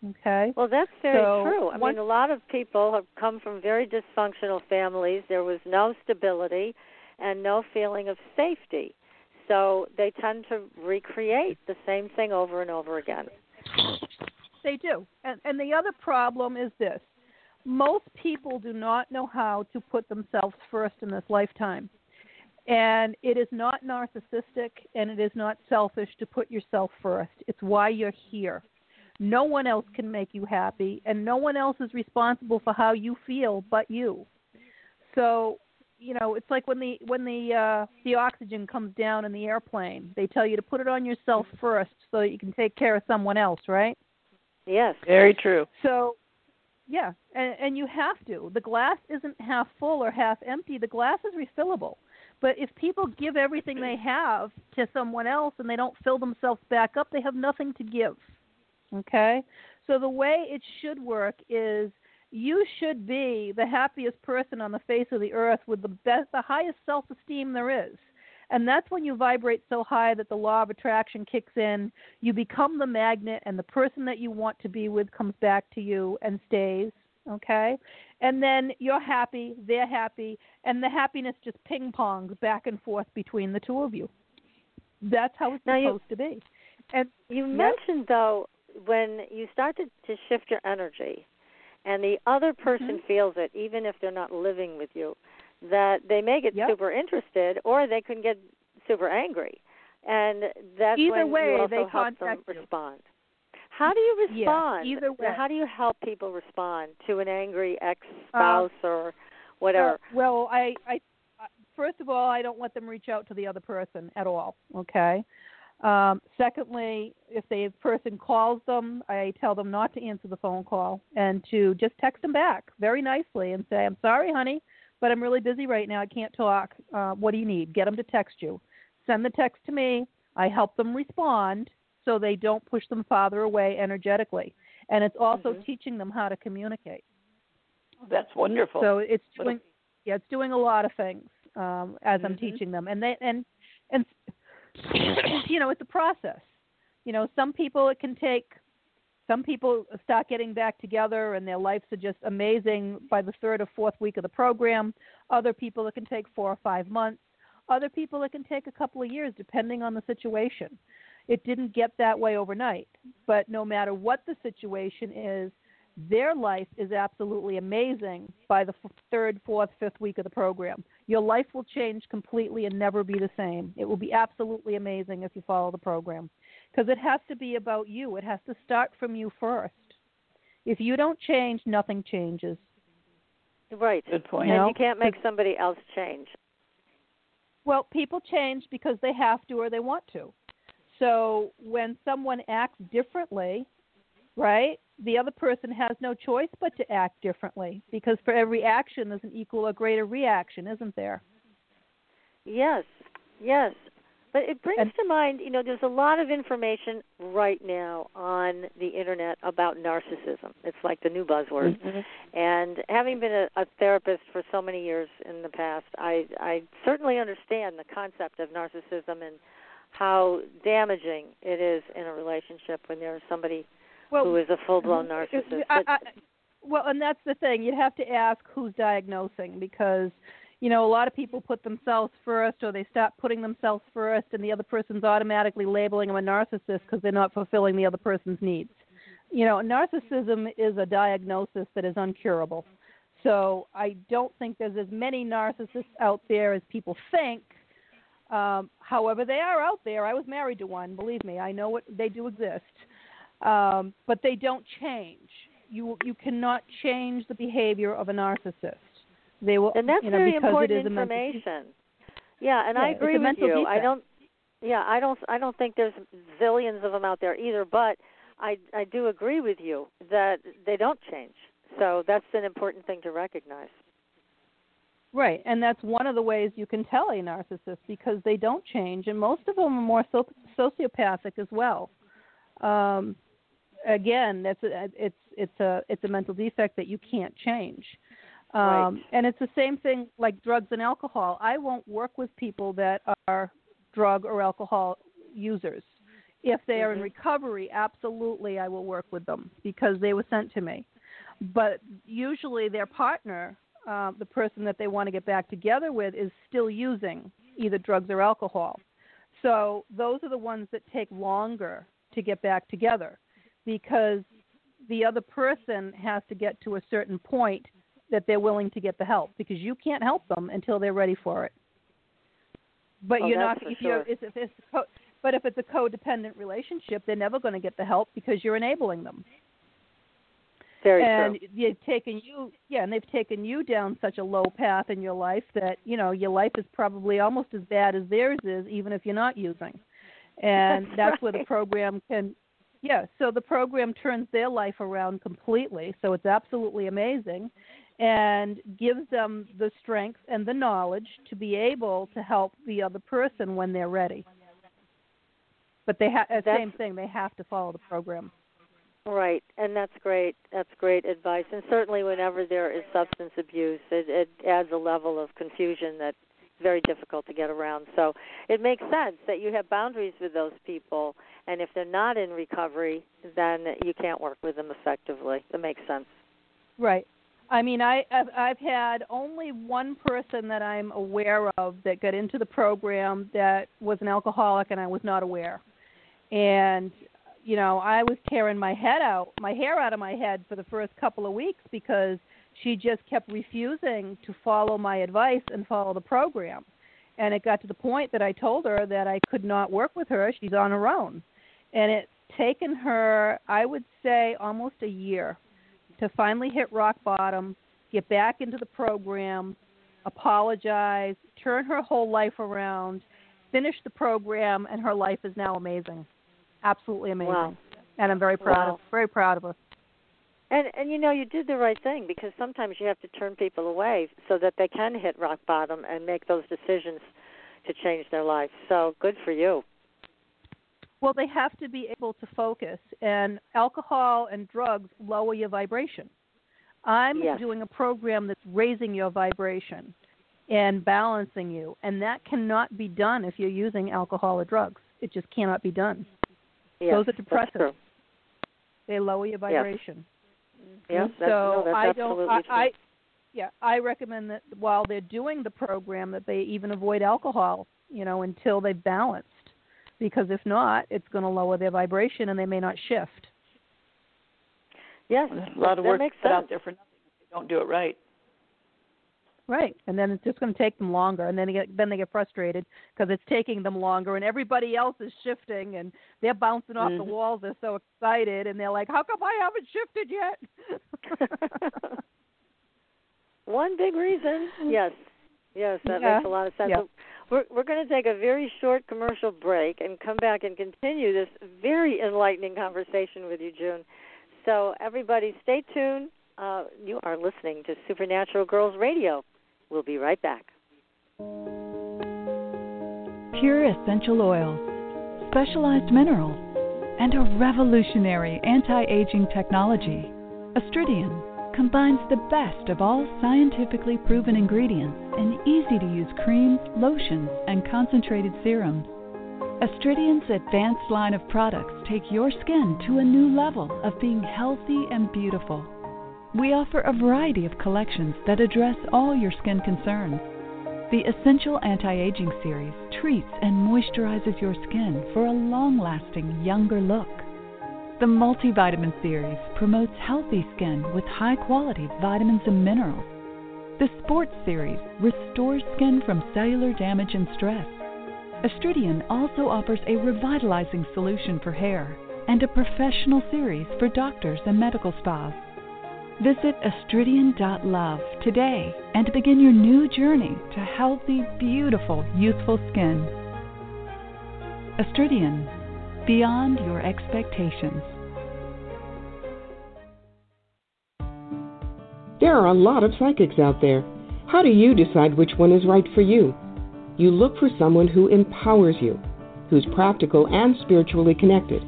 Okay. Well, that's very so true. I mean, a lot of people have come from very dysfunctional families. There was no stability and no feeling of safety. So they tend to recreate the same thing over and over again. They do. And, and the other problem is this most people do not know how to put themselves first in this lifetime. And it is not narcissistic and it is not selfish to put yourself first. It's why you're here. No one else can make you happy, and no one else is responsible for how you feel but you. So, you know, it's like when the when the uh, the oxygen comes down in the airplane, they tell you to put it on yourself first so that you can take care of someone else, right? Yes. Very true. So, yeah, and, and you have to. The glass isn't half full or half empty. The glass is refillable. But if people give everything they have to someone else and they don't fill themselves back up, they have nothing to give. Okay? So the way it should work is you should be the happiest person on the face of the earth with the best the highest self-esteem there is. And that's when you vibrate so high that the law of attraction kicks in. You become the magnet, and the person that you want to be with comes back to you and stays. Okay? And then you're happy, they're happy, and the happiness just ping pongs back and forth between the two of you. That's how it's now supposed you, to be. And you yep. mentioned though when you start to, to shift your energy, and the other person Mm-hmm. feels it, even if they're not living with you, that they may get Yep. super interested, or they can get super angry, and that's Either when way, you also they help them respond. How do you respond? either way. How do you help people respond to an angry ex-spouse or whatever? Well, I, I, I- first of all, I don't let them reach out to the other person at all. Okay. Um, secondly, if the person calls them, I tell them not to answer the phone call and to just text them back very nicely and say, "I'm sorry, honey, but I'm really busy right now. I can't talk. Uh, what do you need?" Get them to text you. Send the text to me. I help them respond so they don't push them farther away energetically. And it's also Mhm. teaching them how to communicate. That's wonderful. So it's doing yeah, it's doing a lot of things um, as I'm Mhm. teaching them, and they and and [coughs] you know it's a process. You know, some people it can take. Some people start getting back together, and their lives are just amazing by the third or fourth week of the program. Other people it can take four or five months. Other people it can take a couple of years, depending on the situation. It didn't get that way overnight, but no matter what the situation is, their life is absolutely amazing by the third, fourth, fifth week of the program. Your life will change completely and never be the same. It will be absolutely amazing if you follow the program because it has to be about you. It has to start from you first. If you don't change, nothing changes. right. Good point. And know, you can't make somebody else change. Well, people change because they have to or they want to. So when someone acts differently, right, the other person has no choice but to act differently because for every action there's an equal or greater reaction, isn't there? Yes, yes. But it brings And- to mind, you know, there's a lot of information right now on the internet about narcissism. It's like the new buzzword. Mhm. And having been a, a therapist for so many years in the past, I I certainly understand the concept of narcissism and how damaging it is in a relationship when there's somebody who is a full-blown narcissist. I, I, well, and that's the thing. You have to ask who's diagnosing because, you know, a lot of people put themselves first or they stop putting themselves first, and the other person's automatically labeling them a narcissist because they're not fulfilling the other person's needs. You know, narcissism is a diagnosis that is uncurable. So I don't think there's as many narcissists out there as people think. Um, however, they are out there. I was married to one. Believe me, I know what they do exist um, but they don't change. You you cannot change the behavior of a narcissist. They will, and that's you know, very important it is mental- information. yeah, and I Yeah, it's agree with you. I don't. Yeah, I don't. I don't think there's zillions of them out there either. But I I do agree with you that they don't change. So that's an important thing to recognize. Right, and that's one of the ways you can tell a narcissist because they don't change, and most of them are more so- sociopathic as well. Um, again, that's a, it's it's a it's a mental defect that you can't change. Um, Right. And it's the same thing like drugs and alcohol. I won't work with people that are drug or alcohol users. If they are in Mhm. recovery, absolutely I will work with them because they were sent to me. But usually their partner, uh, the person that they want to get back together with, is still using either drugs or alcohol. So those are the ones that take longer to get back together because the other person has to get to a certain point that they're willing to get the help because you can't help them until they're ready for it. But Oh, you're not if you're if it's co- but if it's a codependent relationship, they're never going to get the help because you're enabling them. Very and true. they've taken you yeah, and they've taken you down such a low path in your life that, you know, your life is probably almost as bad as theirs is even if you're not using. And That's that's where the program can yeah, so the program turns their life around completely. So it's absolutely amazing and gives them the strength and the knowledge to be able to help the other person when they're ready. But they have uh, That's- same thing, they have to follow the program. Right, and that's great. That's great advice. And certainly, whenever there is substance abuse, it, it adds a level of confusion that's very difficult to get around. So it makes sense that you have boundaries with those people, and if they're not in recovery, then you can't work with them effectively. It makes sense. Right. I mean, I I've, I've had only one person that I'm aware of that got into the program that was an alcoholic, and I was not aware. And you know, I was tearing my head out, my hair out of my head for the first couple of weeks because she just kept refusing to follow my advice and follow the program. And it got to the point that I told her that I could not work with her. She's on her own. And it's taken her, I would say, almost a year to finally hit rock bottom, get back into the program, apologize, turn her whole life around, finish the program, and her life is now amazing. Absolutely amazing. Wow. And I'm very proud Wow. of very proud of her. And and you know you did the right thing because sometimes you have to turn people away so that they can hit rock bottom and make those decisions to change their life. So good for you. Well, they have to be able to focus, and alcohol and drugs lower your vibration. I'm Yes. doing a program that's raising your vibration and balancing you, and that cannot be done if you're using alcohol or drugs. It just cannot be done. Yes, Those are depressants. They lower your vibration. Yes, that's, so no, I don't. I. I yeah, I recommend that while they're doing the program, that they even avoid alcohol. You know, until they've balanced, because if not, it's going to lower their vibration and they may not shift. yes, There's a lot of that work makes put sense. out there for nothing if they don't do it right. Right, and then it's just going to take them longer, and then they get then they get frustrated because it's taking them longer, and everybody else is shifting, and they're bouncing off the Mhm. walls. They're so excited, and they're like, "How come I haven't shifted yet?" [laughs] [laughs] One big reason. Yes. Yes, that Yeah. makes a lot of sense. Yeah. So We're we're going to take a very short commercial break and come back and continue this very enlightening conversation with you, June. So everybody, stay tuned. Uh, you are listening to Supernatural Girls Radio. We'll be right back. Pure essential oils, specialized minerals, and a revolutionary anti-aging technology. Astridian combines the best of all scientifically proven ingredients in easy-to-use creams, lotions, and concentrated serums. Astridian's advanced line of products take your skin to a new level of being healthy and beautiful. We offer a variety of collections that address all your skin concerns. The Essential Anti-Aging Series treats and moisturizes your skin for a long-lasting younger look. The Multivitamin Series promotes healthy skin with high-quality vitamins and minerals. The Sports Series restores skin from cellular damage and stress. Astridian also offers a revitalizing solution for hair and a professional series for doctors and medical spas. Visit astridian.love today and begin your new journey to healthy, beautiful, youthful skin. Astridian, beyond your expectations. There are a lot of psychics out there. How do you decide which one is right for you? You look for someone who empowers you, who's practical and spiritually connected,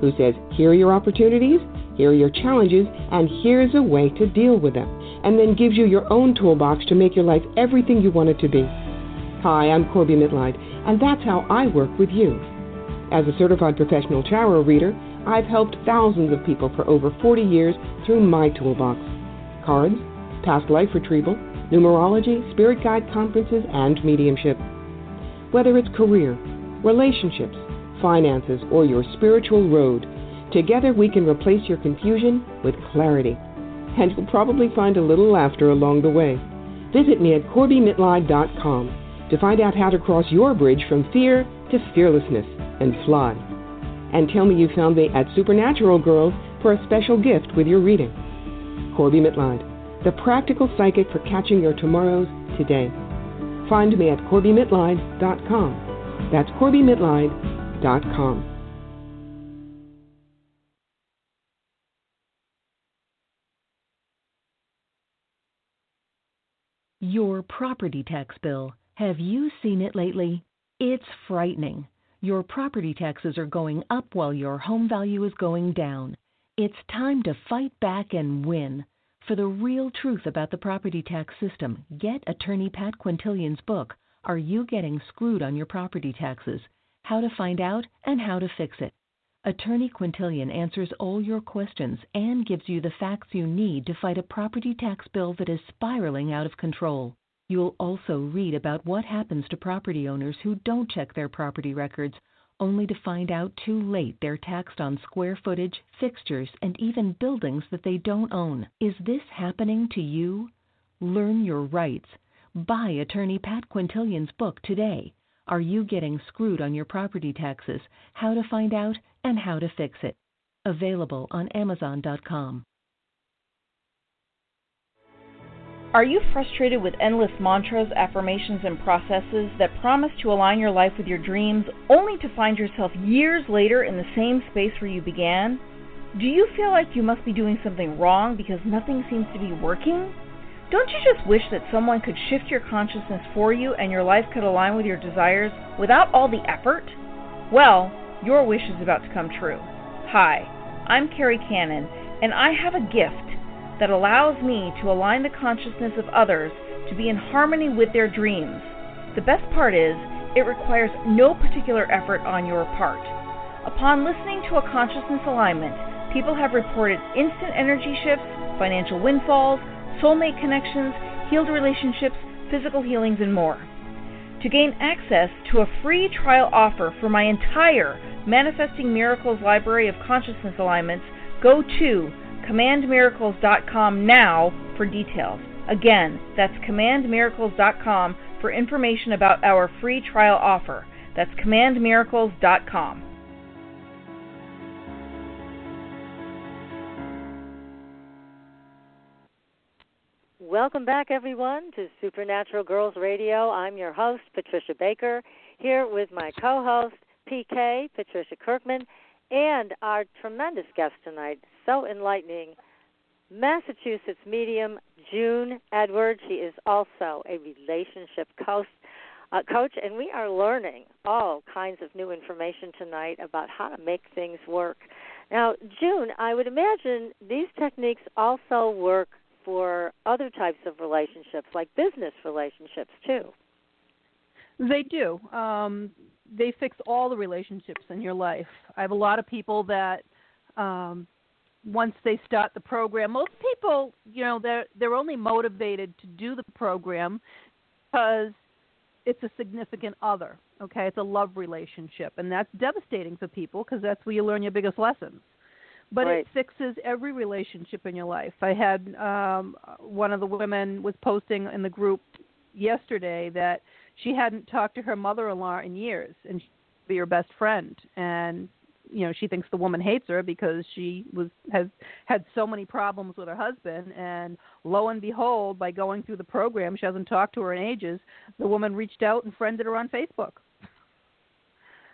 who says, here are your opportunities, here are your challenges, and here's a way to deal with them, and then gives you your own toolbox to make your life everything you want it to be. Hi, I'm Corbie Mitleid, and that's how I work with you. As a certified professional tarot reader, I've helped thousands of people for over 40 years through my toolbox cards, past life retrieval, numerology, spirit guide conferences, and mediumship. Whether it's career, relationships, finances, or your spiritual road, together we can replace your confusion with clarity. And you'll probably find a little laughter along the way. Visit me at CorbieMitleid.com to find out how to cross your bridge from fear to fearlessness and fly. And tell me you found me at Supernatural Girls for a special gift with your reading. Corbie Mitleid, the practical psychic for catching your tomorrows today. Find me at CorbieMitleid.com. That's CorbieMitleid.com. Your property tax bill. Have you seen it lately? It's frightening. Your property taxes are going up while your home value is going down. It's time to fight back and win. For the real truth about the property tax system, get attorney Pat Quintilian's book, Are You Getting Screwed on Your Property Taxes? How to Find Out and How to Fix It. Attorney Quintilian answers all your questions and gives you the facts you need to fight a property tax bill that is spiraling out of control. You'll also read about what happens to property owners who don't check their property records only to find out too late they're taxed on square footage, fixtures, and even buildings that they don't own. Is this happening to you? Learn your rights. Buy attorney Pat Quintilian's book today. Are you getting screwed on your property taxes? How to find out and how to fix it. Available on Amazon.com. Are you frustrated with endless mantras, affirmations, and processes that promise to align your life with your dreams only to find yourself years later in the same space where you began? Do you feel like you must be doing something wrong because nothing seems to be working? Don't you just wish that someone could shift your consciousness for you and your life could align with your desires without all the effort? Well, your wish is about to come true. Hi, I'm Carrie Cannon, and I have a gift that allows me to align the consciousness of others to be in harmony with their dreams. The best part is, it requires no particular effort on your part. Upon listening to a consciousness alignment, people have reported instant energy shifts, financial windfalls, soulmate connections, healed relationships, physical healings, and more. To gain access to a free trial offer for my entire Manifesting Miracles library of consciousness alignments, go to commandmiracles.com now for details. Again, that's commandmiracles.com for information about our free trial offer. That's commandmiracles.com. Welcome back, everyone, to Supernatural Girls Radio. I'm your host, Patricia Baker, here with my co host, PK, Patricia Kirkman, and our tremendous guest tonight, so enlightening, Massachusetts medium June Edwards. She is also a relationship coach, uh, coach, and we are learning all kinds of new information tonight about how to make things work. Now, June, I would imagine these techniques also work for other types of relationships, like business relationships, too. They do. Um, they fix all the relationships in your life. I have a lot of people that um, once they start the program, most people, you know, they're they're only motivated to do the program because it's a significant other. Okay, it's a love relationship, and that's devastating for people because that's where you learn your biggest lessons. But right. it fixes every relationship in your life. I had um, one of the women was posting in the group yesterday that she hadn't talked to her mother-in-law in years, and she'd be her best friend, and you know she thinks the woman hates her because she was has had so many problems with her husband. And lo and behold by going through the program she hasn't talked to her in ages the woman reached out and friended her on facebook.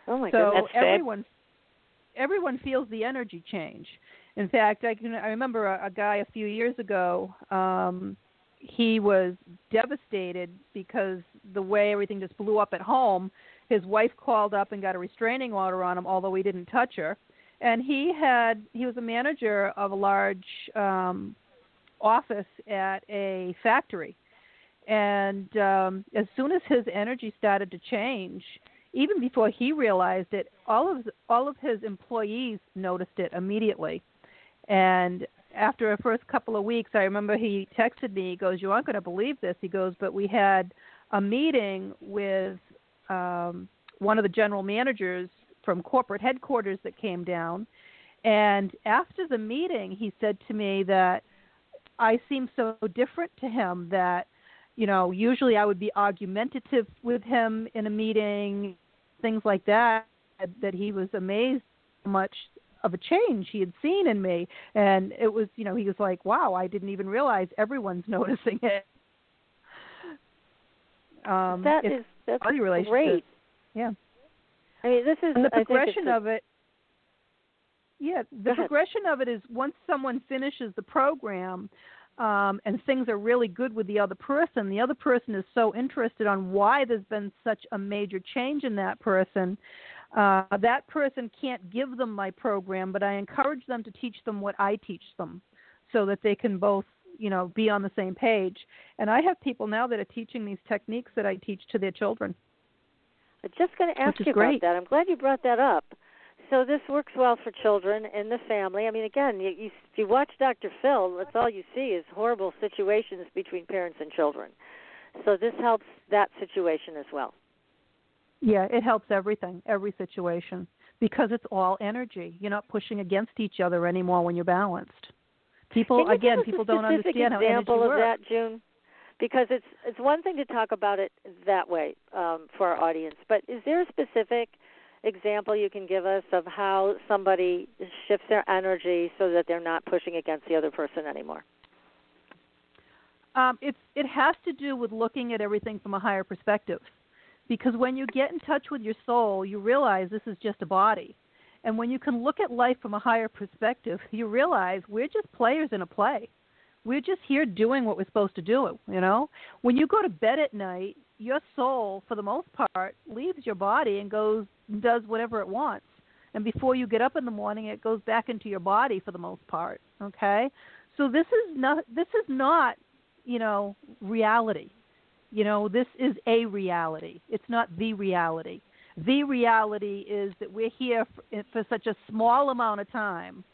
Oh my God. so goodness. Everyone everyone feels the energy change. In fact i can i remember a, a guy a few years ago um he was devastated because the way everything just blew up at home his wife called up and got a restraining order on him, although he didn't touch her. And he had he was a manager of a large um, office at a factory. And um, as soon as his energy started to change, even before he realized it, all of all of his employees noticed it immediately. And after the first couple of weeks, I remember he texted me. He goes, "You aren't going to believe this." He goes, "But we had a meeting with um, one of the general managers from corporate headquarters that came down. And after the meeting, he said to me that I seem so different to him that, you know, usually I would be argumentative with him in a meeting, things like that, that he was amazed how much of a change he had seen in me. And it was, you know, he was like, wow, I didn't even realize everyone's [laughs] noticing it. Um, that is that's body great. Yeah. I mean, this is and the progression of it. Yeah, the progression of it is once someone finishes the program, um, and things are really good with the other person, the other person is so interested on why there's been such a major change in that person. Uh, that person can't give them my program, but I encourage them to teach them what I teach them, so that they can both you know be on the same page. And i have people now that are teaching these techniques that i teach to their children. I'm just going to ask you great. about that. I'm glad you brought that up. So this works well for children in the family. I mean again you, you if you watch dr phil that's all you see is horrible situations between parents and children. So this helps that situation as well. Yeah, it helps everything, every situation, because it's all energy. You're not pushing against each other anymore when you're balanced. People again, people don't understand how energy example of works. that, June? Because it's it's one thing to talk about it that way um, for our audience, but is there a specific example you can give us of how somebody shifts their energy so that they're not pushing against the other person anymore? Um, it's it has to do with looking at everything from a higher perspective, because when you get in touch with your soul, you realize this is just a body, and when you can look at life from a higher perspective, [laughs] you realize we're just players in a play. We're just here doing what we're supposed to do. You know, when you go to bed at night, your soul, for the most part, leaves your body and goes does whatever it wants. And before you get up in the morning, it goes back into your body for the most part. Okay, so this is not this is not you know reality. You know this is a reality. It's not the reality. The reality is that we're here for, for such a small amount of time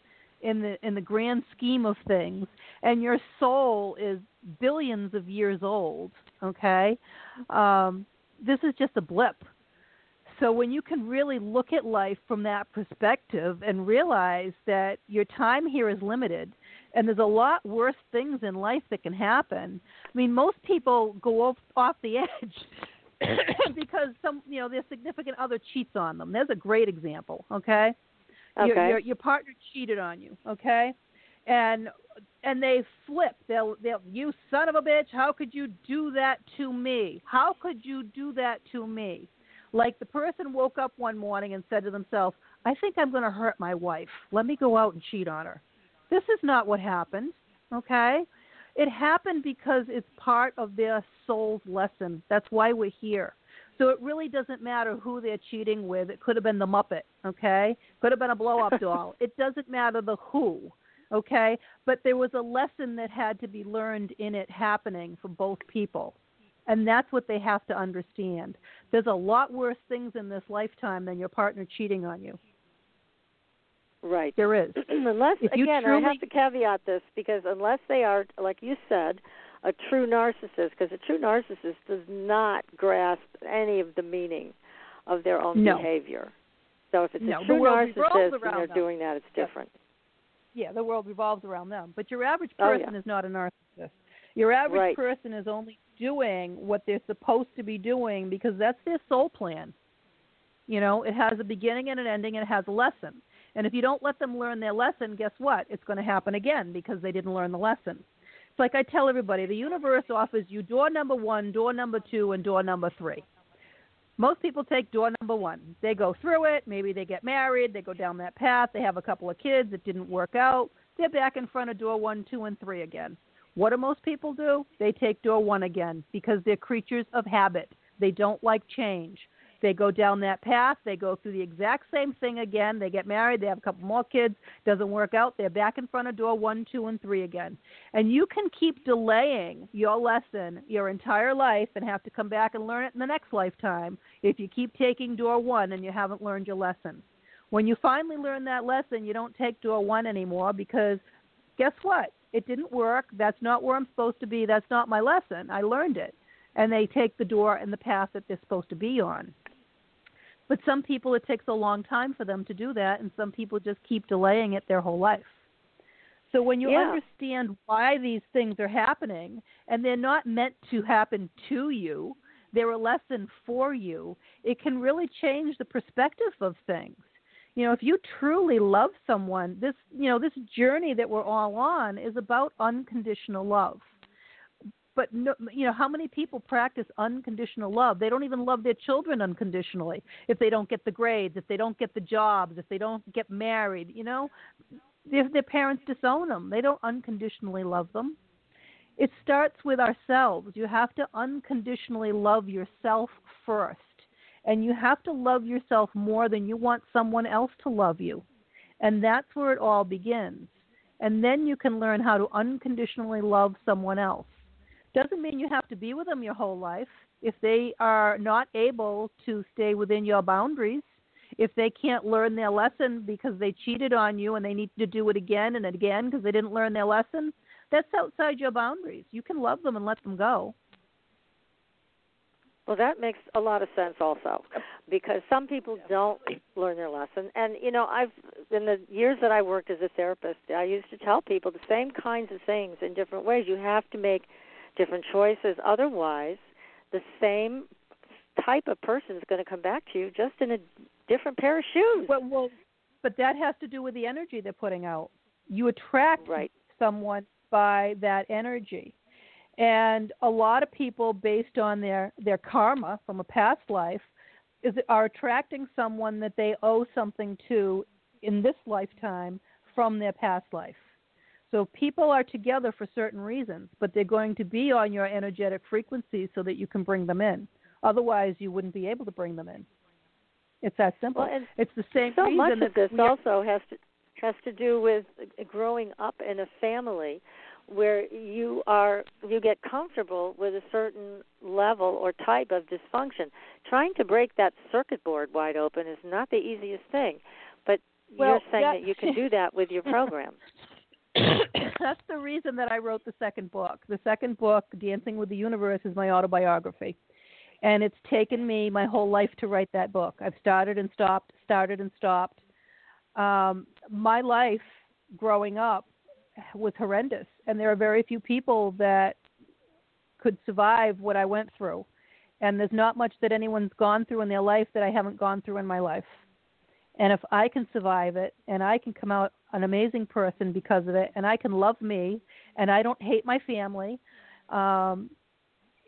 in the in the grand scheme of things and your soul is billions of years old okay? Um this is just a blip. So when you can really look at life from that perspective and realize that your time here is limited and there's a lot worse things in life that can happen i mean most people go off, off the [laughs] edge [coughs] because some you know their significant other cheats on them there's a great example okay Okay. your, your your partner cheated on you, okay? And and they flip. They'll they'll you son of a bitch, how could you do that to me? How could you do that to me? Like the person woke up one morning and said to themselves, I think I'm going to hurt my wife. Let me go out and cheat on her. This is not what happened, okay? It happened because it's part of their soul's lesson. That's why we're here. So it really doesn't matter who they're cheating with. It could have been the Muppet, okay? Could have been a blow up [laughs] doll. It doesn't matter the who, okay? But there was a lesson that had to be learned in it happening for both people. And that's what they have to understand. There's a lot worse things in this lifetime than your partner cheating on you. Right. There is. [clears throat] unless If again, truly- I have to caveat this because unless they are, like you said, a true narcissist, because a true narcissist does not grasp any of the meaning of their own No. behavior. So if it's No, a true narcissist and they're them. doing that, it's different. Yeah, the world revolves around them. But your average Oh, person yeah. is not a narcissist. Your average Right. person is only doing what they're supposed to be doing because that's their soul plan. You know, it has a beginning and an ending and it has a lesson. And if you don't let them learn their lesson, guess what? It's going to happen again because they didn't learn the lesson. It's like I tell everybody the universe offers you door number one, door number two, and door number three. Most people take door number one. They go through it. Maybe they get married. They go down that path. They have a couple of kids. It didn't work out. They're back in front of door one, two, and three again. What do most people do? They take door one again because they're creatures of habit. They don't like change. They go down that path. They go through the exact same thing again. They get married. They have a couple more kids. Doesn't work out. They're back in front of door one, two, and three again. And you can keep delaying your lesson your entire life and have to come back and learn it in the next lifetime if you keep taking door one and you haven't learned your lesson. When you finally learn that lesson, you don't take door one anymore because guess what? It didn't work. That's not where I'm supposed to be. That's not my lesson. I learned it. And they take the door and the path that they're supposed to be on. But some people, it takes a long time for them to do that, and some people just keep delaying it their whole life. So when you Yeah. understand why these things are happening, and they're not meant to happen to you, they're a lesson for you, it can really change the perspective of things. You know, if you truly love someone, this you know, this journey that we're all on is about unconditional love. But no, you know, how many people practice unconditional love? They don't even love their children unconditionally. If they don't get the grades, if they don't get the jobs, if they don't get married, you know, if their parents disown them, they don't unconditionally love them. It starts with ourselves. You have to unconditionally love yourself first. And you have to love yourself more than you want someone else to love you. And that's where it all begins. And then you can learn how to unconditionally love someone else. Doesn't mean you have to be with them your whole life. If they are not able to stay within your boundaries, if they can't learn their lesson because they cheated on you and they need to do it again and again because they didn't learn their lesson, that's outside your boundaries. You can love them and let them go. Well, that makes a lot of sense also, because some people don't learn their lesson. And you know, I've in the years that I worked as a therapist, I used to tell people the same kinds of things in different ways. You have to make different choices, otherwise, the same type of person is going to come back to you just in a different pair of shoes. Well, well but that has to do with the energy they're putting out. You attract right. someone by that energy and a lot of people based on their their karma from a past life is are attracting someone that they owe something to in this lifetime from their past life so people are together for certain reasons but they're going to be on your energetic frequency so that you can bring them in otherwise you wouldn't be able to bring them in it's that simple well, it's the same so reason much that of this also has to has to do with growing up in a family where you are you get comfortable with a certain level or type of dysfunction. Trying to break that circuit board wide open is not the easiest thing, but well, you're saying that, that you can do that with your [laughs] program. [coughs] That's the reason that I wrote the second book. The second book, Dancing with the Universe, is my autobiography. And it's taken me my whole life to write that book. I've started and stopped, started and stopped. Um, my life growing up was horrendous, and there are very few people that could survive what I went through. And there's not much that anyone's gone through in their life that I haven't gone through in my life. And if I can survive it, and I can come out an amazing person because of it, and I can love me, and I don't hate my family, um,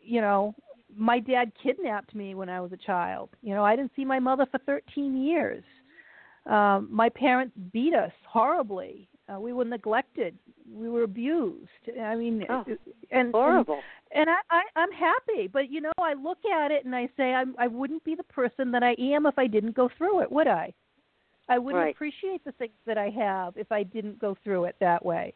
you know, my dad kidnapped me when I was a child. You know, I didn't see my mother for 13 years. Um, my parents beat us horribly. Uh, we were neglected. We were abused. I mean, oh, and horrible. And, and I, I, I'm happy, but you know, I look at it and I say, I'm, I wouldn't be the person that I am if I didn't go through it, would I? I wouldn't right. appreciate the things that I have if I didn't go through it that way.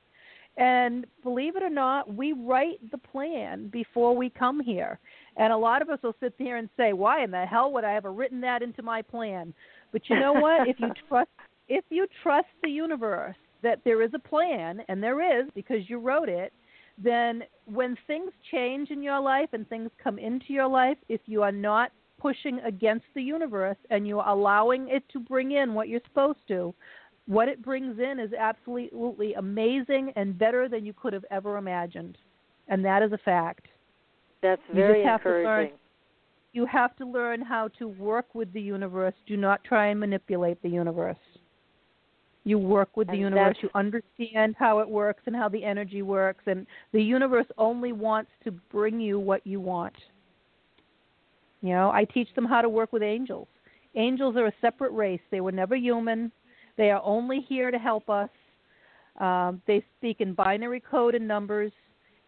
And believe it or not, we write the plan before we come here. And a lot of us will sit there and say, "Why in the hell would I ever written that into my plan?" But you know what? if you [laughs] trust if you trust the universe that there is a plan, and there is because you wrote it, then when things change in your life and things come into your life, if you are not pushing against the universe and you're allowing it to bring in what you're supposed to, what it brings in is absolutely amazing and better than you could have ever imagined. And that is a fact. That's very you encouraging. you have to learn how to work with the universe. Do not try and manipulate the universe. You work with the and universe. You understand how it works and how the energy works. And the universe only wants to bring you what you want. You know, I teach them how to work with angels. Angels are a separate race. They were never human. They are only here to help us. Um, they speak in binary code and numbers,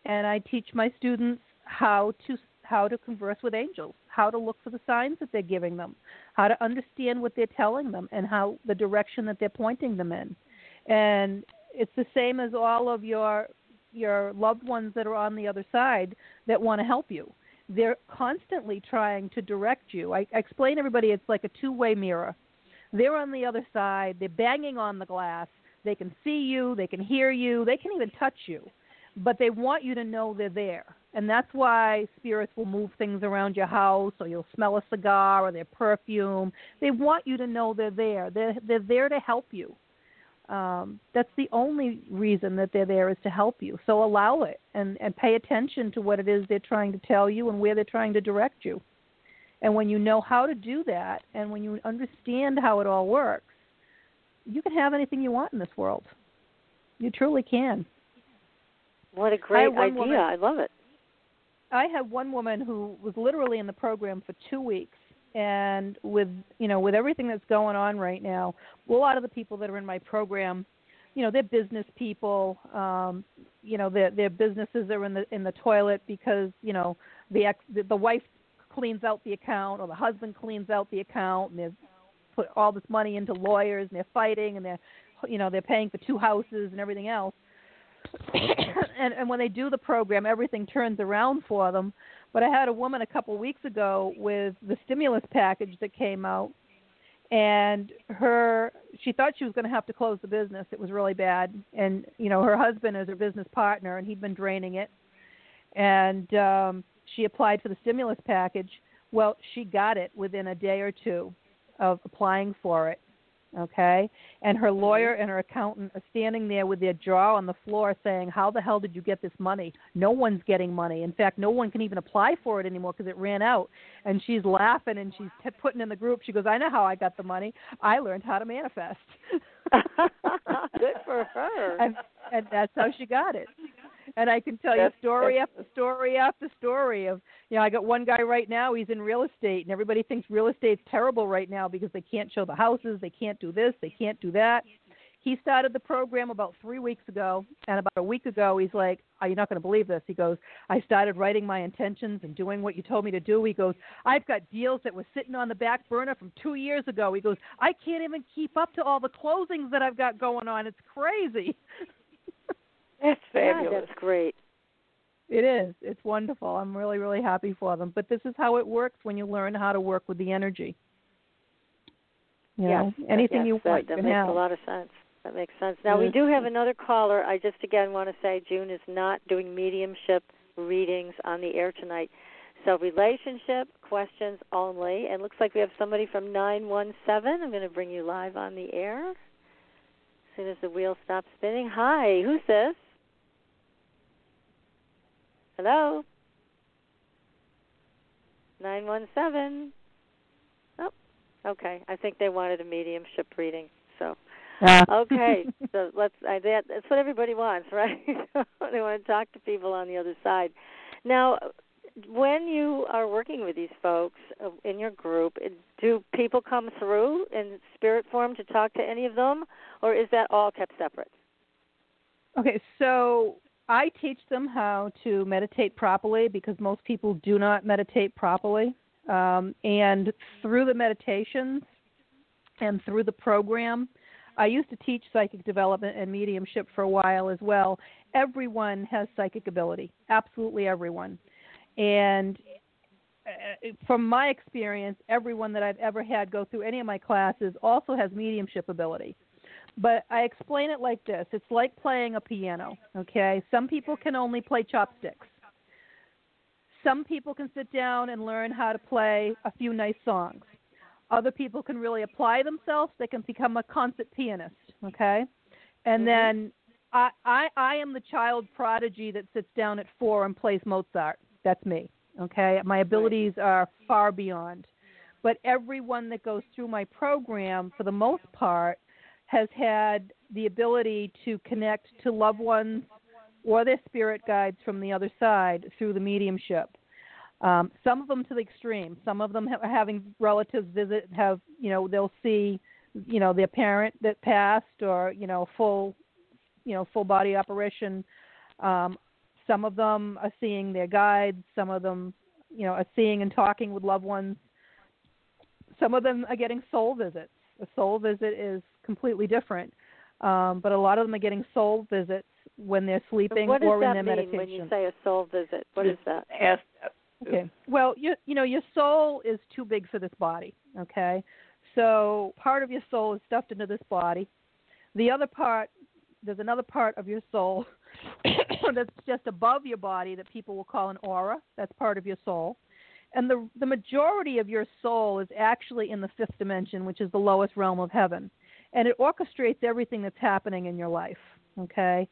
and I teach my students how to how to converse with angels, how to look for the signs that they're giving them, how to understand what they're telling them, and how the direction that they're pointing them in. And it's the same as all of your your loved ones that are on the other side that want to help you. They're constantly trying to direct you. I, I explain to everybody it's like a two-way mirror. They're on the other side. They're banging on the glass. They can see you. They can hear you. They can even touch you but they want you to know they're there. And that's why spirits will move things around your house or you'll smell a cigar or their perfume. They want you to know they're there. They're they're there to help you. Um, that's the only reason that they're there is to help you. So allow it and, and pay attention to what it is they're trying to tell you and where they're trying to direct you. And when you know how to do that and when you understand how it all works, you can have anything you want in this world. You truly can. What a great I idea. Woman, I love it. I had one woman who was literally in the program for 2 weeks and with, you know, with everything that's going on right now, a lot of the people that are in my program, you know, they're business people, um, you know, their their businesses are in the in the toilet because, you know, the ex the, the wife cleans out the account or the husband cleans out the account and they've put all this money into lawyers and they're fighting and they're you know, they're paying for two houses and everything else. [coughs] And and when they do the program, everything turns around for them. But I had a woman a couple weeks ago with the stimulus package that came out, and her she thought she was going to have to close the business. It was really bad, and you know her husband is her business partner, and he'd been draining it. And um, she applied for the stimulus package. Well, she got it within a day or two of applying for it. Okay? And her Mm-hmm. lawyer and her accountant are standing there with their jaw on the floor saying, How the hell did you get this money? No one's getting money. In fact, no one can even apply for it anymore because it ran out. And she's laughing and she's t- putting in the group, she goes, I know how I got the money. I learned how to manifest. [laughs] Good for her. [laughs] and and that's how she got it. And I can tell you story after story after story of you know I got one guy right now he's in real estate and everybody thinks real estate's terrible right now because they can't show the houses they can't do this they can't do that. He started the program about three weeks ago, and about a week ago, he's like, oh, "You're not going to believe this." He goes, "I started writing my intentions and doing what you told me to do." He goes, "I've got deals that were sitting on the back burner from two years ago." He goes, "I can't even keep up to all the closings that I've got going on. It's crazy." [laughs] That's Yeah, fabulous. that's great. It is. It's wonderful. I'm really, really happy for them. But this is how it works when you learn how to work with the energy. You know, anything yes, you that, want that can makes have. a lot of sense. That makes sense. Now we Mhm. do have another caller. I just again want to say June is not doing mediumship readings on the air tonight. So relationship questions only. And looks like we have somebody from nine one seven. I'm going to bring you live on the air as soon as the wheel stops spinning. Hi, who's this? Hello. Nine one seven. Oh, okay. I think they wanted a mediumship reading. So Ah. okay, [laughs] so let's. I, that, that's what everybody wants, [laughs] right? they want to talk to people on the other side. Now, when you are working with these folks uh, in your group, do people come through in spirit form to talk to any of them, or is that all kept separate? Okay, so I teach them how to meditate properly because most people do not meditate properly. Um, and through the meditations and through the program, I used to teach psychic development and mediumship for a while as well. Everyone has psychic ability, absolutely everyone. And uh, from my experience, everyone that I've ever had go through any of my classes also has mediumship ability. But I explain it like this it's like playing a piano, okay? Some people can only play chopsticks. Some people can sit down and learn how to play a few nice songs. Other people can really apply themselves, they can become a concert pianist, okay? And mm-hmm. then I, I I am the child prodigy that sits down at four and plays Mozart. That's me. Okay, my abilities are far beyond. But everyone that goes through my program, for the most part, has had the ability to connect to loved ones or their spirit guides from the other side through the mediumship. Um, some of them to the extreme. Some of them ha- having relatives visit have you know they'll see you know their parent that passed or you know full you know full body apparition. Um, some of them are seeing their guides. Some of them you know are seeing and talking with loved ones. Some of them are getting soul visits. A soul visit is completely different, um, but a lot of them are getting soul visits when they're sleeping what does or that in their mean meditation. when you say a soul visit? What is that? Ask, Okay. Well, you you know your soul is too big for this body. Okay. So part of your soul is stuffed into this body. The other part, there's another part of your soul [coughs] that's just above your body that people will call an aura. That's part of your soul. And the the majority of your soul is actually in the fifth dimension, which is the lowest realm of heaven, and it orchestrates everything that's happening in your life. Okay.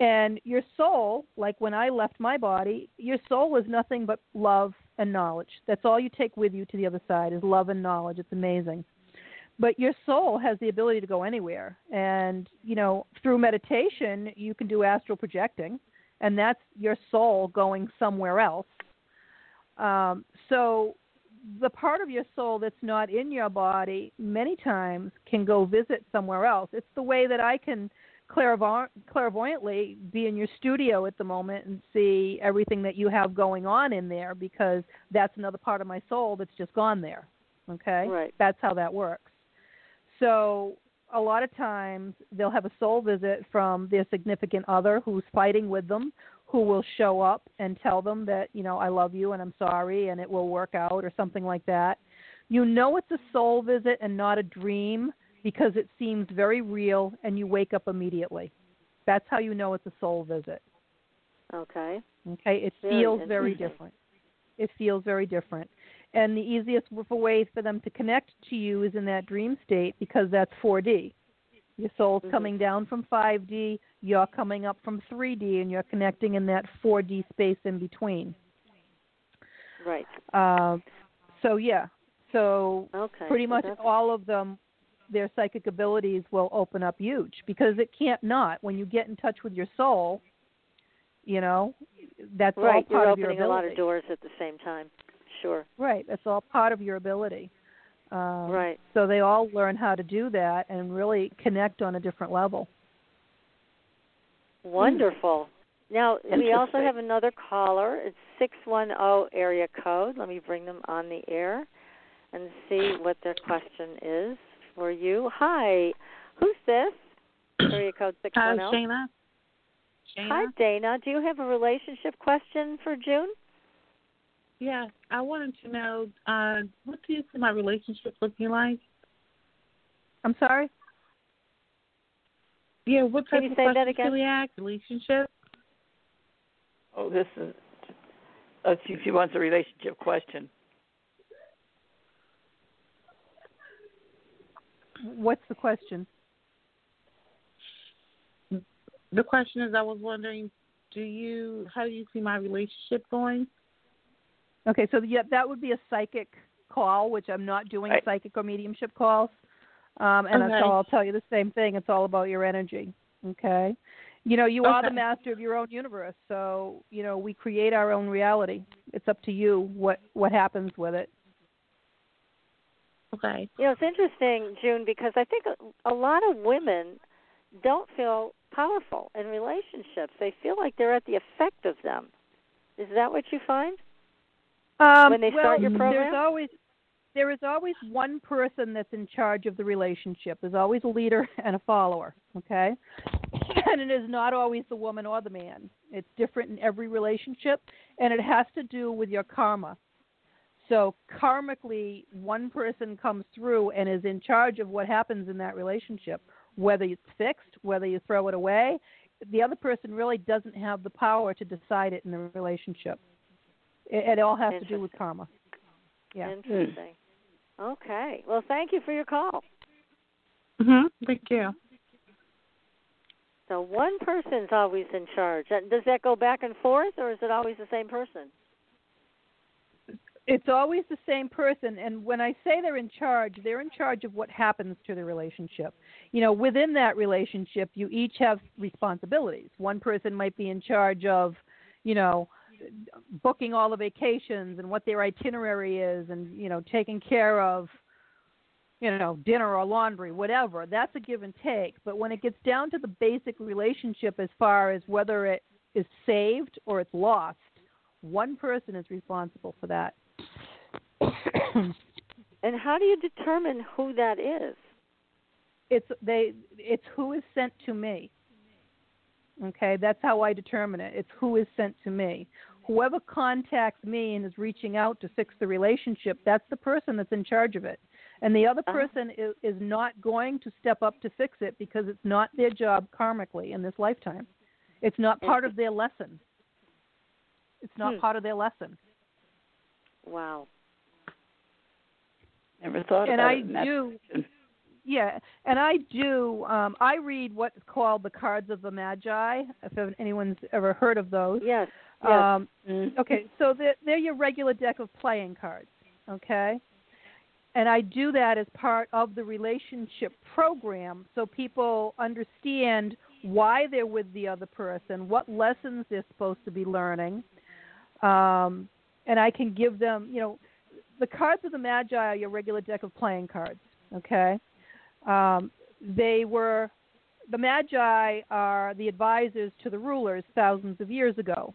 And your soul, like when I left my body, your soul is nothing but love and knowledge. That's all you take with you to the other side is love and knowledge. It's amazing. But your soul has the ability to go anywhere. And, you know, through meditation, you can do astral projecting, and that's your soul going somewhere else. Um, so the part of your soul that's not in your body many times can go visit somewhere else. It's the way that I can clairvoy- clairvoyantly be in your studio at the moment and see everything that you have going on in there because that's another part of my soul that's just gone there. Okay? Right. That's how that works. So a lot of times they'll have a soul visit from their significant other who's fighting with them who will show up and tell them that, you know, I love you and I'm sorry and it will work out or something like that. You know it's a soul visit and not a dream because it seems very real and you wake up immediately. That's how you know it's a soul visit. Okay. Okay, it Very feels very different. It feels very different. And the easiest ways for them to connect to you is in that dream state because that's 4D. Your soul's Mm-hmm. coming down from 5D, you're coming up from 3D, and you're connecting in that 4D space in between. Right. Uh, so yeah, so Okay. pretty much that's- all of them, their psychic abilities will open up huge because it can't not. When you get in touch with your soul, you know, that's all right. part You're of your opening a lot of doors at the same time. Sure. Right, that's all part of your ability. Um, Right. So they all learn how to do that and really connect on a different level. Wonderful. Now we also have another caller. It's six one zero area code. Let me bring them on the air and see what their question is for you. Hi, who's this? Area code six one zero. Hi, one zero. Shayna. Shayna. Hi, Dana. Do you have a relationship question for June? Yeah, I wanted to know uh, what do you see my relationship looking like? I'm sorry. Yeah, what Can type you of say that again? should we ask? Relationship? Oh, this is. Let's see if she wants a relationship question. What's the question? The question is, I was wondering, do you how do you see my relationship going? Okay, so yeah, that would be a psychic call, which I'm not doing Right. psychic or mediumship calls. Um, and Okay. so I'll tell you the same thing. It's all about your energy. Okay. You know, you are the master of your own universe, so you know we create our own reality. It's up to you what what happens with it. Okay. You know, it's interesting, June, because I think a, a lot of women don't feel powerful in relationships. They feel like they're at the effect of them. Is that what you find? Um, When they well, start your program? there's always there is always one person that's in charge of the relationship. There's always a leader [laughs] and a follower. Okay, [laughs] and it is not always the woman or the man. It's different in every relationship, and it has to do with your karma. So karmically, one person comes through and is in charge of what happens in that relationship, whether it's fixed, whether you throw it away. The other person really doesn't have the power to decide it in the relationship. It, it all has to do with karma. Yeah. Interesting. Okay. Well, thank you for your call. Mhm. Thank you. So one person's always in charge. Does that go back and forth, or is it always the same person? It's always the same person, and when I say they're in charge, they're in charge of what happens to the relationship. You know, within that relationship, you each have responsibilities. One person might be in charge of, you know, booking all the vacations and what their itinerary is, and you know, taking care of, you know, dinner or laundry, whatever. That's a give and take. But when it gets down to the basic relationship, as far as whether it is saved or it's lost, one person is responsible for that. [coughs] And how do you determine who that is? it's they it's who is sent to me okay that's how i determine it it's who is sent to me whoever contacts me and is reaching out to fix the relationship that's the person that's in charge of it and the other Uh-huh. person is, is not going to step up to fix it because it's not their job karmically in this lifetime it's not part of their lesson it's not Hmm. part of their lesson Wow. Never thought and about i it in that do direction. Yeah, and I do. Um, I read what's called the Cards of the Magi. If anyone's ever heard of those. Yes. Yes. Um, Mm. okay, so they're, they're your regular deck of playing cards. Okay, and I do that as part of the relationship program, so people understand why they're with the other person, what lessons they're supposed to be learning, um, and I can give them, you know, the cards of the Magi are your regular deck of playing cards. Okay, um, they were the Magi are the advisors to the rulers thousands of years ago,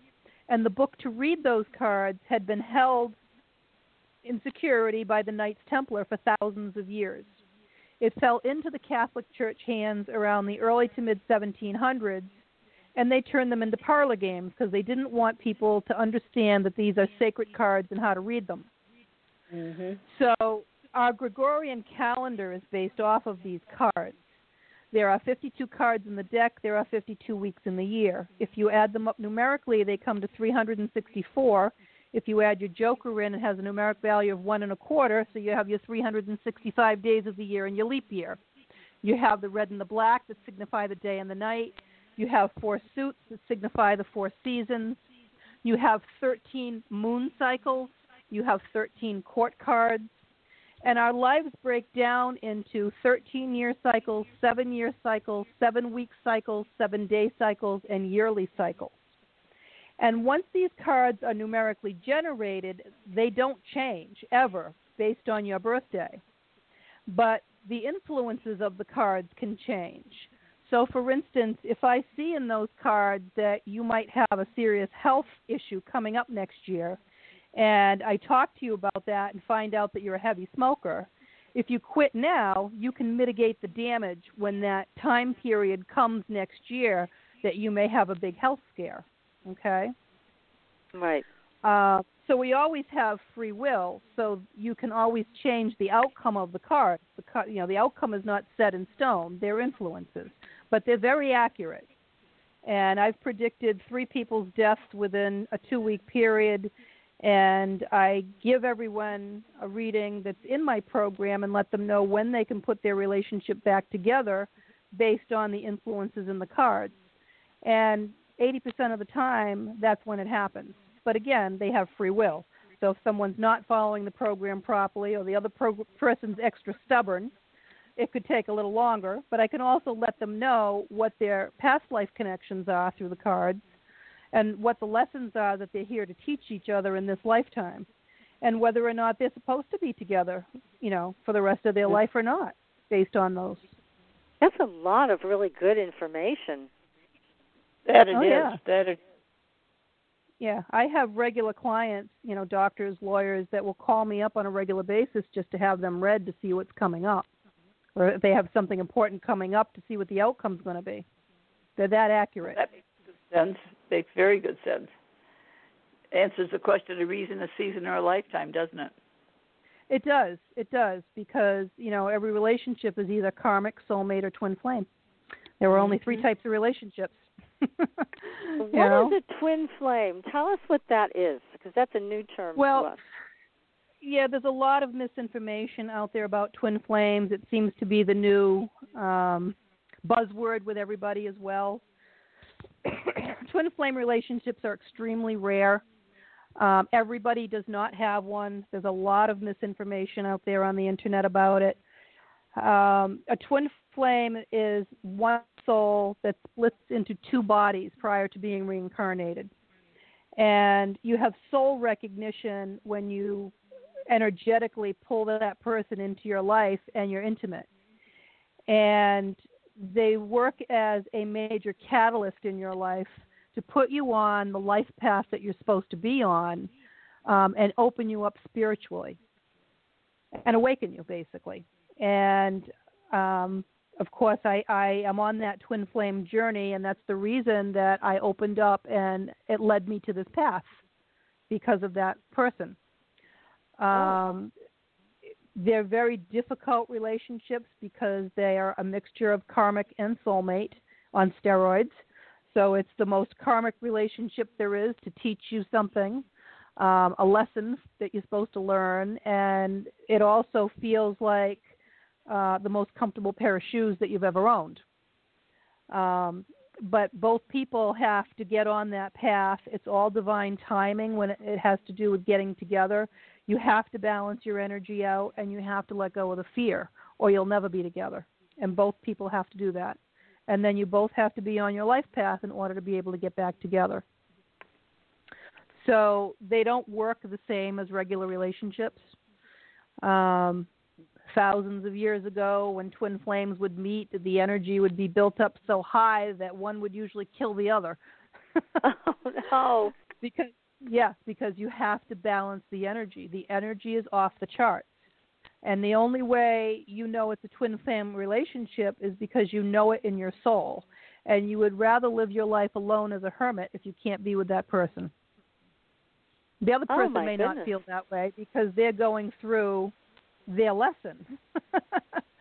and the book to read those cards had been held in security by the Knights Templar for thousands of years. It fell into the Catholic Church hands around the early to mid 1700s, and they turned them into parlor games because they didn't want people to understand that these are sacred cards and how to read them. Mhm. So our Gregorian calendar is based off of these cards. There are 52 cards in the deck. There are 52 weeks in the year. If you add them up numerically, they come to 364. If you add your joker in, it has a numeric value of one and a quarter, so you have your 365 days of the year and your leap year. You have the red and the black that signify the day and the night. You have four suits that signify the four seasons. You have 13 moon cycles. You have 13 court cards. And our lives break down into 13 year cycles, seven year cycles, seven week cycles, seven day cycles, and yearly cycles. And once these cards are numerically generated, they don't change ever based on your birthday. But the influences of the cards can change. So, for instance, if I see in those cards that you might have a serious health issue coming up next year, and I talk to you about that and find out that you're a heavy smoker, if you quit now, you can mitigate the damage when that time period comes next year that you may have a big health scare. Okay? Right. Uh, so we always have free will, so you can always change the outcome of the card. The card, you know, the outcome is not set in stone; they're influences, but they're very accurate. And I've predicted three people's deaths within a two-week period, and I give everyone a reading that's in my program and let them know when they can put their relationship back together based on the influences in the cards. And 80% of the time, that's when it happens. But again, they have free will. So if someone's not following the program properly or the other pro- person's extra stubborn, it could take a little longer. But I can also let them know what their past life connections are through the cards and what the lessons are that they're here to teach each other in this lifetime and whether or not they're supposed to be together, you know, for the rest of their life or not based on those. That's a lot of really good information. That it oh, is. Yeah. That it Yeah, I have regular clients, you know, doctors, lawyers that will call me up on a regular basis just to have them read to see what's coming up, or if they have something important coming up to see what the outcome's going to be. They're that accurate. That makes good sense. Makes very good sense. Answers the question of reason, a season, or a lifetime, doesn't it? It does. It does because you know every relationship is either karmic, soulmate, or twin flame. There were only three Mhm. types of relationships. [laughs] What is you know? a twin flame? Tell us what that is, because that's a new term Well, to us. yeah, there's a lot of misinformation out there about twin flames. It seems to be the new um, buzzword with everybody as well. [coughs] twin flame relationships are extremely rare. Um, everybody does not have one. There's a lot of misinformation out there on the internet about it. Um, a twin flame is one soul that splits into two bodies prior to being reincarnated. And you have soul recognition when you energetically pull that person into your life and you're intimate. And they work as a major catalyst in your life to put you on the life path that you're supposed to be on um, and open you up spiritually and awaken you, basically. And um, of course, I, I am on that twin flame journey, and that's the reason that I opened up and it led me to this path because of that person. Um, They're very difficult relationships because they are a mixture of karmic and soulmate on steroids. So it's the most karmic relationship there is to teach you something, um, a lesson that you're supposed to learn, and it also feels like uh, the most comfortable pair of shoes that you've ever owned. Um, but both people have to get on that path. It's all divine timing when it, has to do with getting together. You have to balance your energy out and you have to let go of the fear, or you'll never be together. And both people have to do that. And then you both have to be on your life path in order to be able to get back together. So they don't work the same as regular relationships. Um, thousands of years ago, when twin flames would meet, the energy would be built up so high that one would usually kill the other. [laughs] oh no! [laughs] Because yes, because you have to balance the energy. The energy is off the charts. And the only way you know it's a twin flame relationship is because you know it in your soul. And you would rather live your life alone as a hermit if you can't be with that person. The other Oh, person my may goodness. not feel that way because they're going through their lesson. [laughs]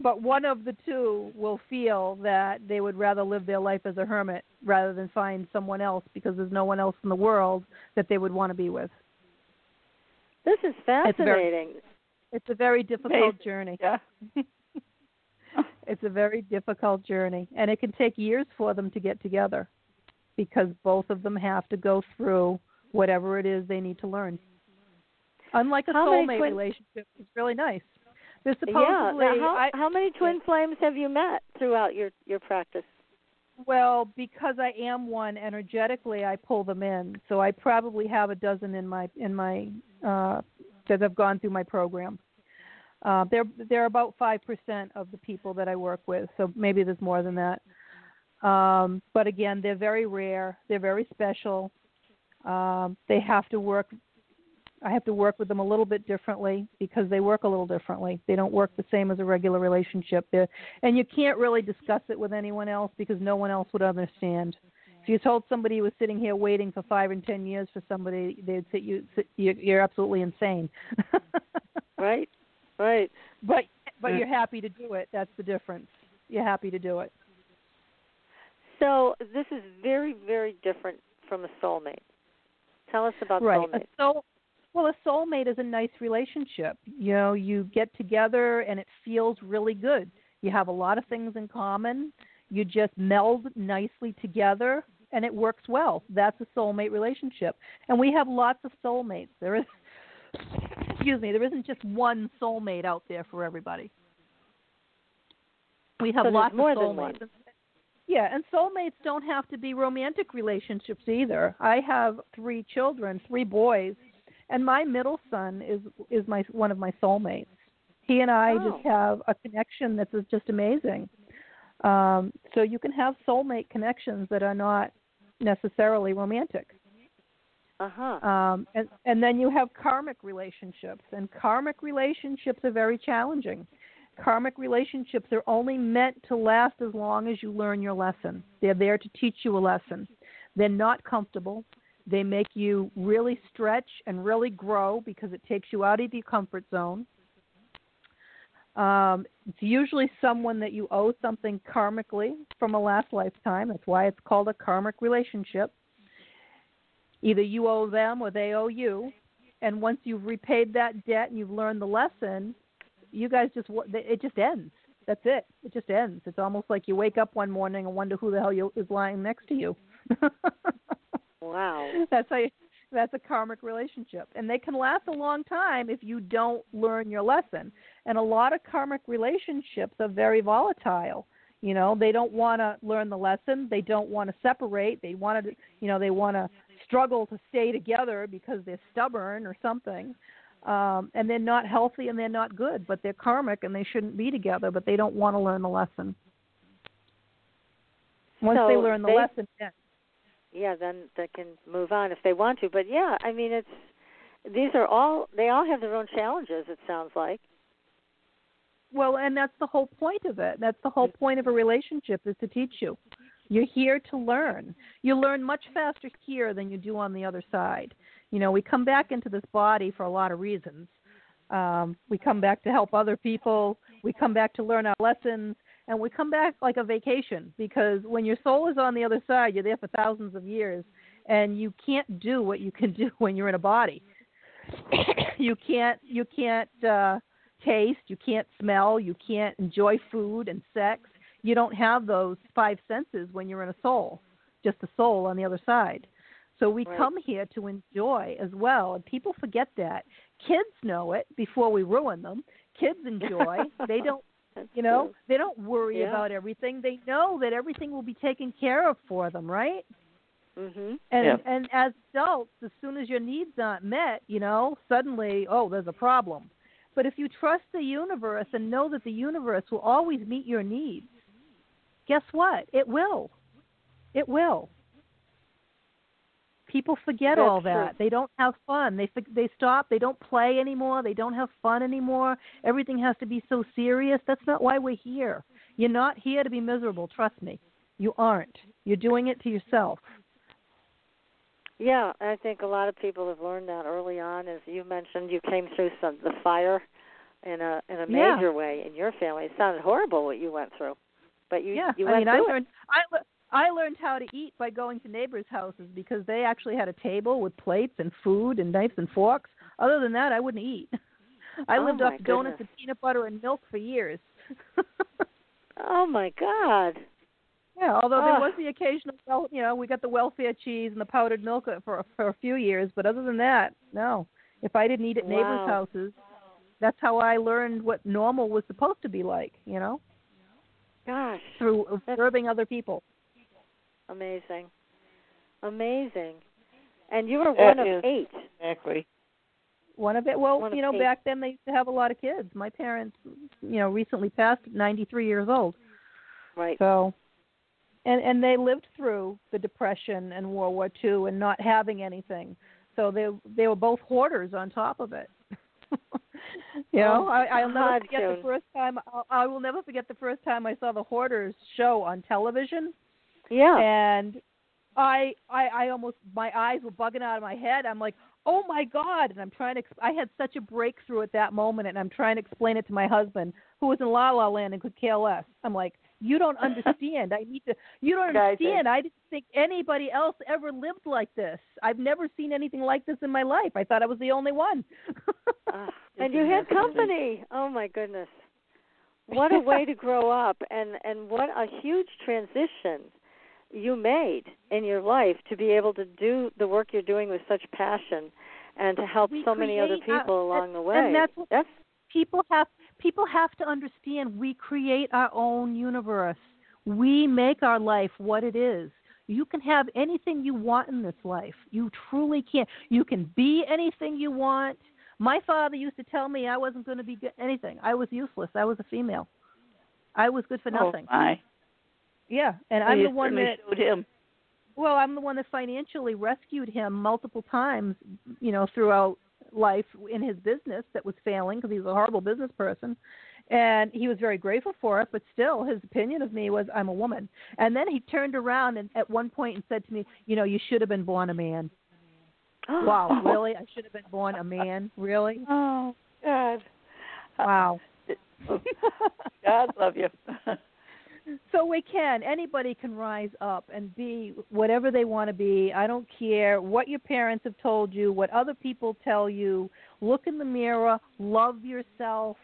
but one of the two will feel that they would rather live their life as a hermit rather than find someone else because there's no one else in the world that they would want to be with. This is fascinating. It's, a very difficult journey. Yeah. [laughs] it's a very difficult journey, and it can take years for them to get together because both of them have to go through whatever it is they need to learn. Unlike a how soulmate twin- relationship, it's really nice. Supposedly yeah. Now, how, I, how many twin flames have you met throughout your your practice? Well, because I am one energetically, I pull them in. So I probably have a dozen in my in my uh, that have gone through my program. Uh, they're they're about five percent of the people that I work with, so maybe there's more than that. Um, but again, they're very rare. They're very special. Um, they have to work. I have to work with them a little bit differently because they work a little differently. They don't work the same as a regular relationship. They're, and you can't really discuss it with anyone else because no one else would understand. If you told somebody you was sitting here waiting for five and ten years for somebody, they'd say you you're absolutely insane. [laughs] right, right. But but you're happy to do it. That's the difference. You're happy to do it. So this is very very different from a soulmate. Tell us about right. soulmate. A soul, well, a soulmate is a nice relationship. You know, you get together and it feels really good. You have a lot of things in common. You just meld nicely together and it works well. That's a soulmate relationship. And we have lots of soulmates. There is excuse me, there isn't just one soulmate out there for everybody. We have so lots more of soulmates. Yeah, and soulmates don't have to be romantic relationships either. I have three children, three boys, and my middle son is is my one of my soulmates. He and I oh. just have a connection that's just amazing. Um, so you can have soulmate connections that are not necessarily romantic. Uh-huh. Um, and and then you have karmic relationships, and karmic relationships are very challenging. Karmic relationships are only meant to last as long as you learn your lesson. They're there to teach you a lesson. They're not comfortable. They make you really stretch and really grow because it takes you out of your comfort zone. Um, it's usually someone that you owe something karmically from a last lifetime. That's why it's called a karmic relationship. Either you owe them or they owe you. And once you've repaid that debt and you've learned the lesson, you guys just it just ends. That's it. It just ends. It's almost like you wake up one morning and wonder who the hell you, is lying next to you. [laughs] wow. That's how you, that's a karmic relationship, and they can last a long time if you don't learn your lesson. And a lot of karmic relationships are very volatile. You know, they don't want to learn the lesson. They don't want to separate. They want to, you know, they want to struggle to stay together because they're stubborn or something um, and they're not healthy and they're not good, but they're karmic and they shouldn't be together, but they don't want to learn the lesson. Once so they learn the they, lesson, yeah. then they can move on if they want to. But yeah, I mean, it's these are all they all have their own challenges. It sounds like. Well, and that's the whole point of it. That's the whole point of a relationship is to teach you. You're here to learn. You learn much faster here than you do on the other side you know we come back into this body for a lot of reasons um, we come back to help other people we come back to learn our lessons and we come back like a vacation because when your soul is on the other side you're there for thousands of years and you can't do what you can [laughs] do when you're in a body [coughs] you can't you can't uh taste you can't smell you can't enjoy food and sex you don't have those five senses when you're in a soul just a soul on the other side so we right. come here to enjoy as well, and people forget that. Kids know it before we ruin them. Kids enjoy. [laughs] they don't, you know, true. they don't worry yeah. about everything. They know that everything will be taken care of for them, right? Mhm. And Yeah. and as adults, as soon as your needs aren't met, you know, suddenly, oh, there's a problem. But if you trust the universe and know that the universe will always meet your needs, guess what? It will. It will. People forget That's all that. true. They don't have fun. They they stop. They don't play anymore. They don't have fun anymore. Everything has to be so serious. That's not why we're here. You're not here to be miserable. Trust me. You aren't. You're doing it to yourself. Yeah, I think a lot of people have learned that early on. As you mentioned, you came through some the fire in a in a Yeah. major way in your family. It sounded horrible what you went through, but you yeah. you I went mean, I through it. I I learned how to eat by going to neighbors' houses because they actually had a table with plates and food and knives and forks. Other than that, I wouldn't eat. I Oh, lived off donuts and peanut butter and milk for years. Oh my God. Yeah, although there ah. was the occasional, you know, we got the welfare cheese and the powdered milk for for a few years, but other than that, no. If I didn't eat at neighbors' Wow. houses, that's how I learned what normal was supposed to be like. You know, Gosh. through observing other people. Amazing. Amazing. And you were That one of eight. Exactly. One of it. Well, One you know, eight. back then they used to have a lot of kids. My parents, you know, recently passed 93 years old. Right. So, and and they lived through the depression and World War II and not having anything. So they they were both hoarders on top of it. [laughs] you know, Oh, I, I'll never forget the first time. I, I will never forget the first time I saw the Hoarders show on television. Yeah. And I I I almost my eyes were bugging out of my head. I'm like, oh my god! And I'm trying to. I had such a breakthrough at that moment, and I'm trying to explain it to my husband, who was in La La Land and could care less. I'm like, you don't [laughs] understand. I need to. You don't Yeah, I see. understand. I didn't think anybody else ever lived like this. I've never seen anything like this in my life. I thought I was the only one. Ah, [laughs] and you had company. Oh my goodness. What a way to grow up and and what a huge transition you made in your life to be able to do the work you're doing with such passion and to help We so many other create, uh, people along and- the way. and that's what- that's people have people have to understand we create our own universe. We make our life what it is. You can have anything you want in this life. You truly can. You can be anything you want. My father used to tell me I wasn't going to be good anything. I was useless. I was a female. I was good for nothing. Oh my. Yeah, and Well, I'm the one that showed him. well, I'm the one that financially rescued him multiple times, you know, throughout life in his business that was failing because he was a horrible business person. And he was very grateful for it, but still, his opinion of me was, I'm a woman. And then he turned around and at one point and said to me, You know, you should have been born a man. [gasps] wow, really? I should have been born a man? Really? [laughs] Oh God. Wow. [laughs] God love you. [laughs] So we can. Anybody can rise up and be whatever they want to be. I don't care what your parents have told you, what other people tell you. Look in the mirror, love yourself,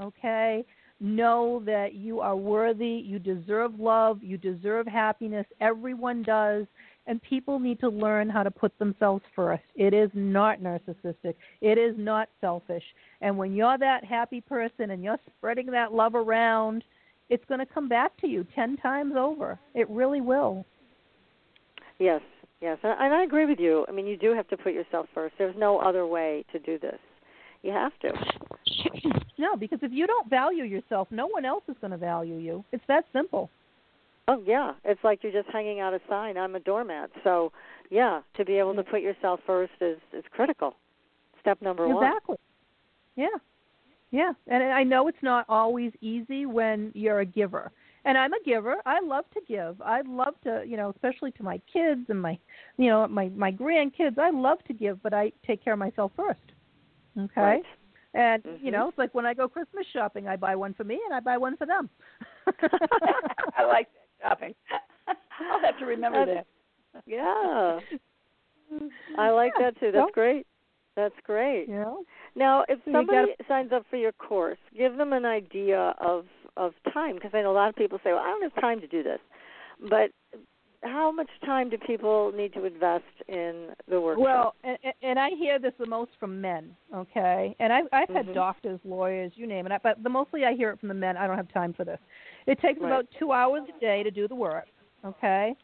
okay? Know that you are worthy, you deserve love, you deserve happiness. Everyone does. And people need to learn how to put themselves first. It is not narcissistic. It is not selfish. And when you're that happy person and you're spreading that love around, it's going to come back to you 10 times over. It really will. Yes, yes, and and I agree with you. I mean, you do have to put yourself first. There's no other way to do this. You have to. [clears throat] No, because if you don't value yourself, no one else is going to value you. It's that simple. Oh yeah, it's like you're just hanging out a sign. I'm a doormat. So yeah, to be able to put yourself first is is critical. Step number one. Exactly. Yeah. Yeah. And I know it's not always easy when you're a giver. And I'm a giver. I love to give. I love to, you know, especially to my kids and my, you know, my my grandkids. I love to give, but I take care of myself first. Okay? Right. And Mhm. you know, it's like when I go Christmas shopping, I buy one for me and I buy one for them. [laughs] I like that shopping. I'll have to remember That's- that. Yeah, I like Yeah, that too. so, That's great. That's great. Know? Now, if somebody gotta- signs up for your course, give them an idea of of time because I know a lot of people say, "Well, I don't have time to do this," but how much time do people need to invest in the workshop? Well, and, and I hear this the most from men, okay? And I've I've had Mhm. doctors, lawyers, you name it, but the mostly I hear it from the men. I don't have time for this. It takes Right. about two hours a day to do the work, okay?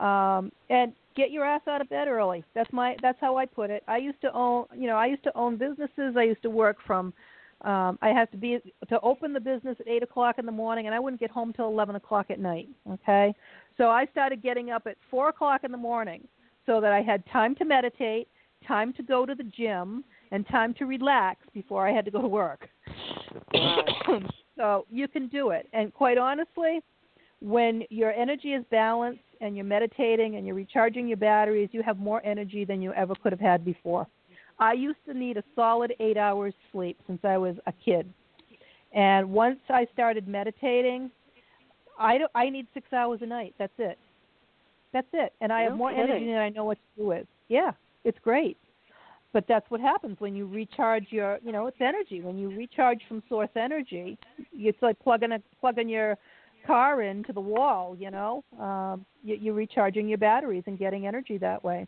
Um, and get your ass out of bed early. That's my that's how I put it. I used to own, you know, I used to own businesses. I used to work from. Um, I had to be to open the business at eight o'clock in the morning, and I wouldn't get home till eleven o'clock at night. Okay, so I started getting up at four o'clock in the morning so that I had time to meditate, time to go to the gym, and time to relax before I had to go to work. [coughs] so you can do it. And quite honestly, when your energy is balanced and you're meditating and you're recharging your batteries, you have more energy than you ever could have had before. I used to need a solid eight hours sleep since I was a kid. And once I started meditating, I, don't, I need six hours a night. That's it. That's it. And I No have more kidding. energy than I know what to do with. Yeah, it's great. but that's what happens when you recharge your you know it's energy when you recharge from source energy it's like plugging a plugging your car into the wall you know? Um you, you're recharging your batteries and getting energy that way.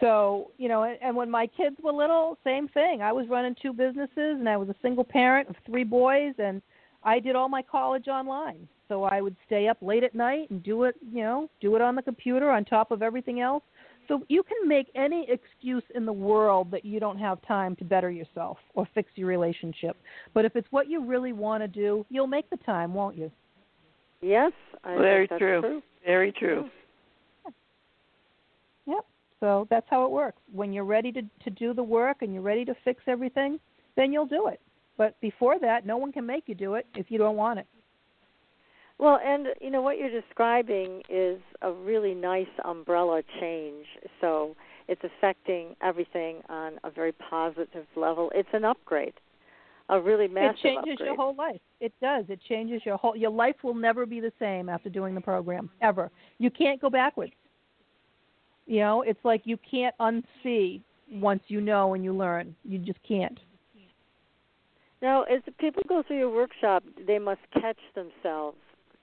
So you know and, and when my kids were little same thing. I was running two businesses and i was a single parent of three boys and i did all my college online. So i would stay up late at night and do it you know do it on the computer on top of everything else so you can make any excuse in the world that you don't have time to better yourself or fix your relationship. But if it's what you really want to do, you'll make the time, won't you? Yes, I very that's true. true. Very true. Yep. So that's how it works. When you're ready to to do the work and you're ready to fix everything, then you'll do it. But before that, no one can make you do it if you don't want it. Well, and you know what you're describing is a really nice umbrella change. So it's affecting everything on a very positive level. It's an upgrade, a really massive it changes upgrade. your whole life. It does. It changes your whole. Your life will never be the same after doing the program ever. You can't go backwards. You know, it's like you can't unsee once you know and you learn. You just can't. Now, as people go through your workshop, they must catch themselves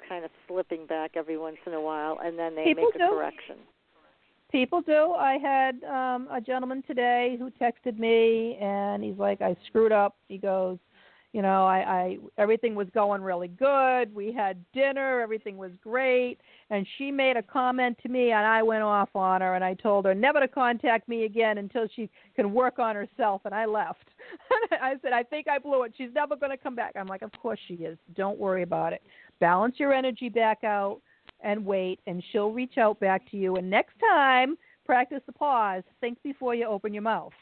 kind of slipping back every once in a while, and then they People make a do. correction. People do. I had um a gentleman today who texted me and he's like, I screwed up. He goes, you know, I, I everything was going really good. We had dinner, everything was great. And she made a comment to me and I went off on her and I told her never to contact me again until she can work on herself and I left. [laughs] I said, I think I blew it. She's never gonna come back. I'm like, Of course she is. Don't worry about it. Balance your energy back out and wait and she'll reach out back to you and next time practice the pause think before you open your mouth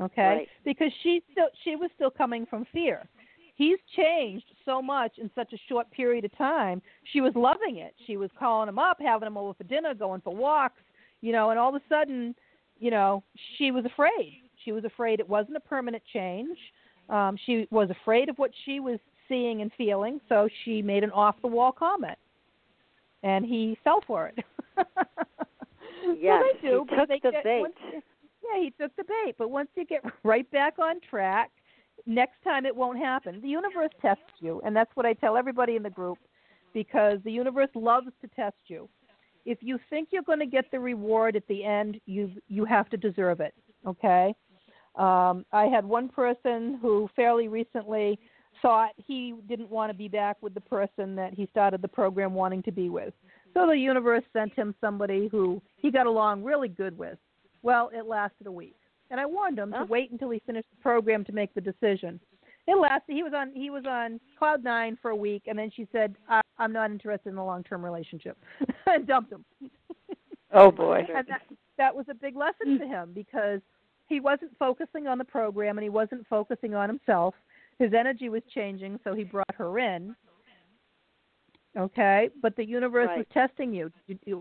okay? Right. because she still she was still coming from fear. He's changed so much in such a short period of time. She was loving it. She was calling him up having him over for dinner going for walks you know and all of a sudden you know she was afraid. She was afraid it wasn't a permanent change. Um she was afraid of what she was seeing and feeling so she made an off the wall comment. And he fell for it. [laughs] Yes, they do, he took they the bait. Yeah, he took the bait. But once you get [laughs] right back on track, next time it won't happen. The universe tests you, and that's what I tell everybody in the group, because the universe loves to test you. If you think you're going to get the reward at the end, you you have to deserve it. Okay. Um, I had one person who fairly recently thought he didn't want to be back with the person that he started the program wanting to be with. So the universe sent him somebody who he got along really good with. Well, it lasted a week. And I warned him Oh. to wait until he finished the program to make the decision. It lasted he was on he was on cloud 9 for a week and then she said I, I'm not interested in a long-term relationship [laughs] and dumped him. [laughs] Oh boy. and that that was a big lesson to him because he wasn't focusing on the program and he wasn't focusing on himself. His energy was changing, so he brought her in. Okay, but the universe Right. testing you.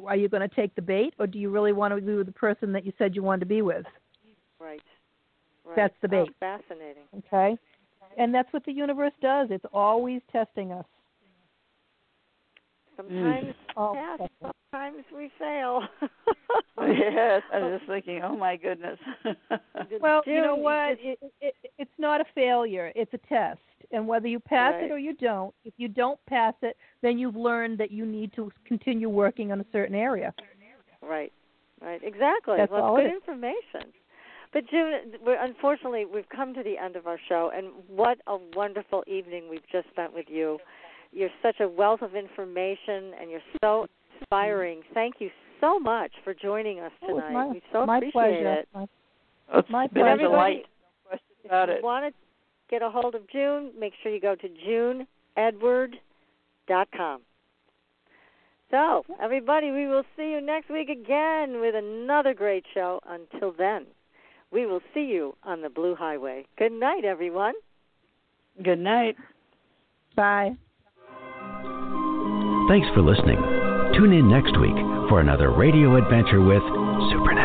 Are you going to take the bait, or do you really want to be with the person that you said you wanted to be with? Right. right. That's the Oh, bait. fascinating. Okay, and that's what the universe does. It's always testing us. Sometimes mm. Oh, that's it. Sometimes we fail. [laughs] yes, I was just [laughs] thinking, oh my goodness. Well, you know what? It, it, it's not a failure. It's a test. And whether you pass Right. it or you don't, if you don't pass it, then you've learned that you need to continue working on a certain area. Right, right, exactly. That's well, all it's it good information. But June, we're, unfortunately, we've come to the end of our show, and what a wonderful evening we've just spent with you. You're such a wealth of information, and you're so inspiring. Thank you so much for joining us oh, It was tonight. my, we so my appreciate pleasure. it. My- it's My been a delight. No question about if it. you want to get a hold of June, make sure you go to juneedward.com. So, everybody, we will see you next week again with another great show. Until then, we will see you on the Blue Highway. Good night, everyone. Good night. Bye. Thanks for listening. Tune in next week for another radio adventure with Supernatural.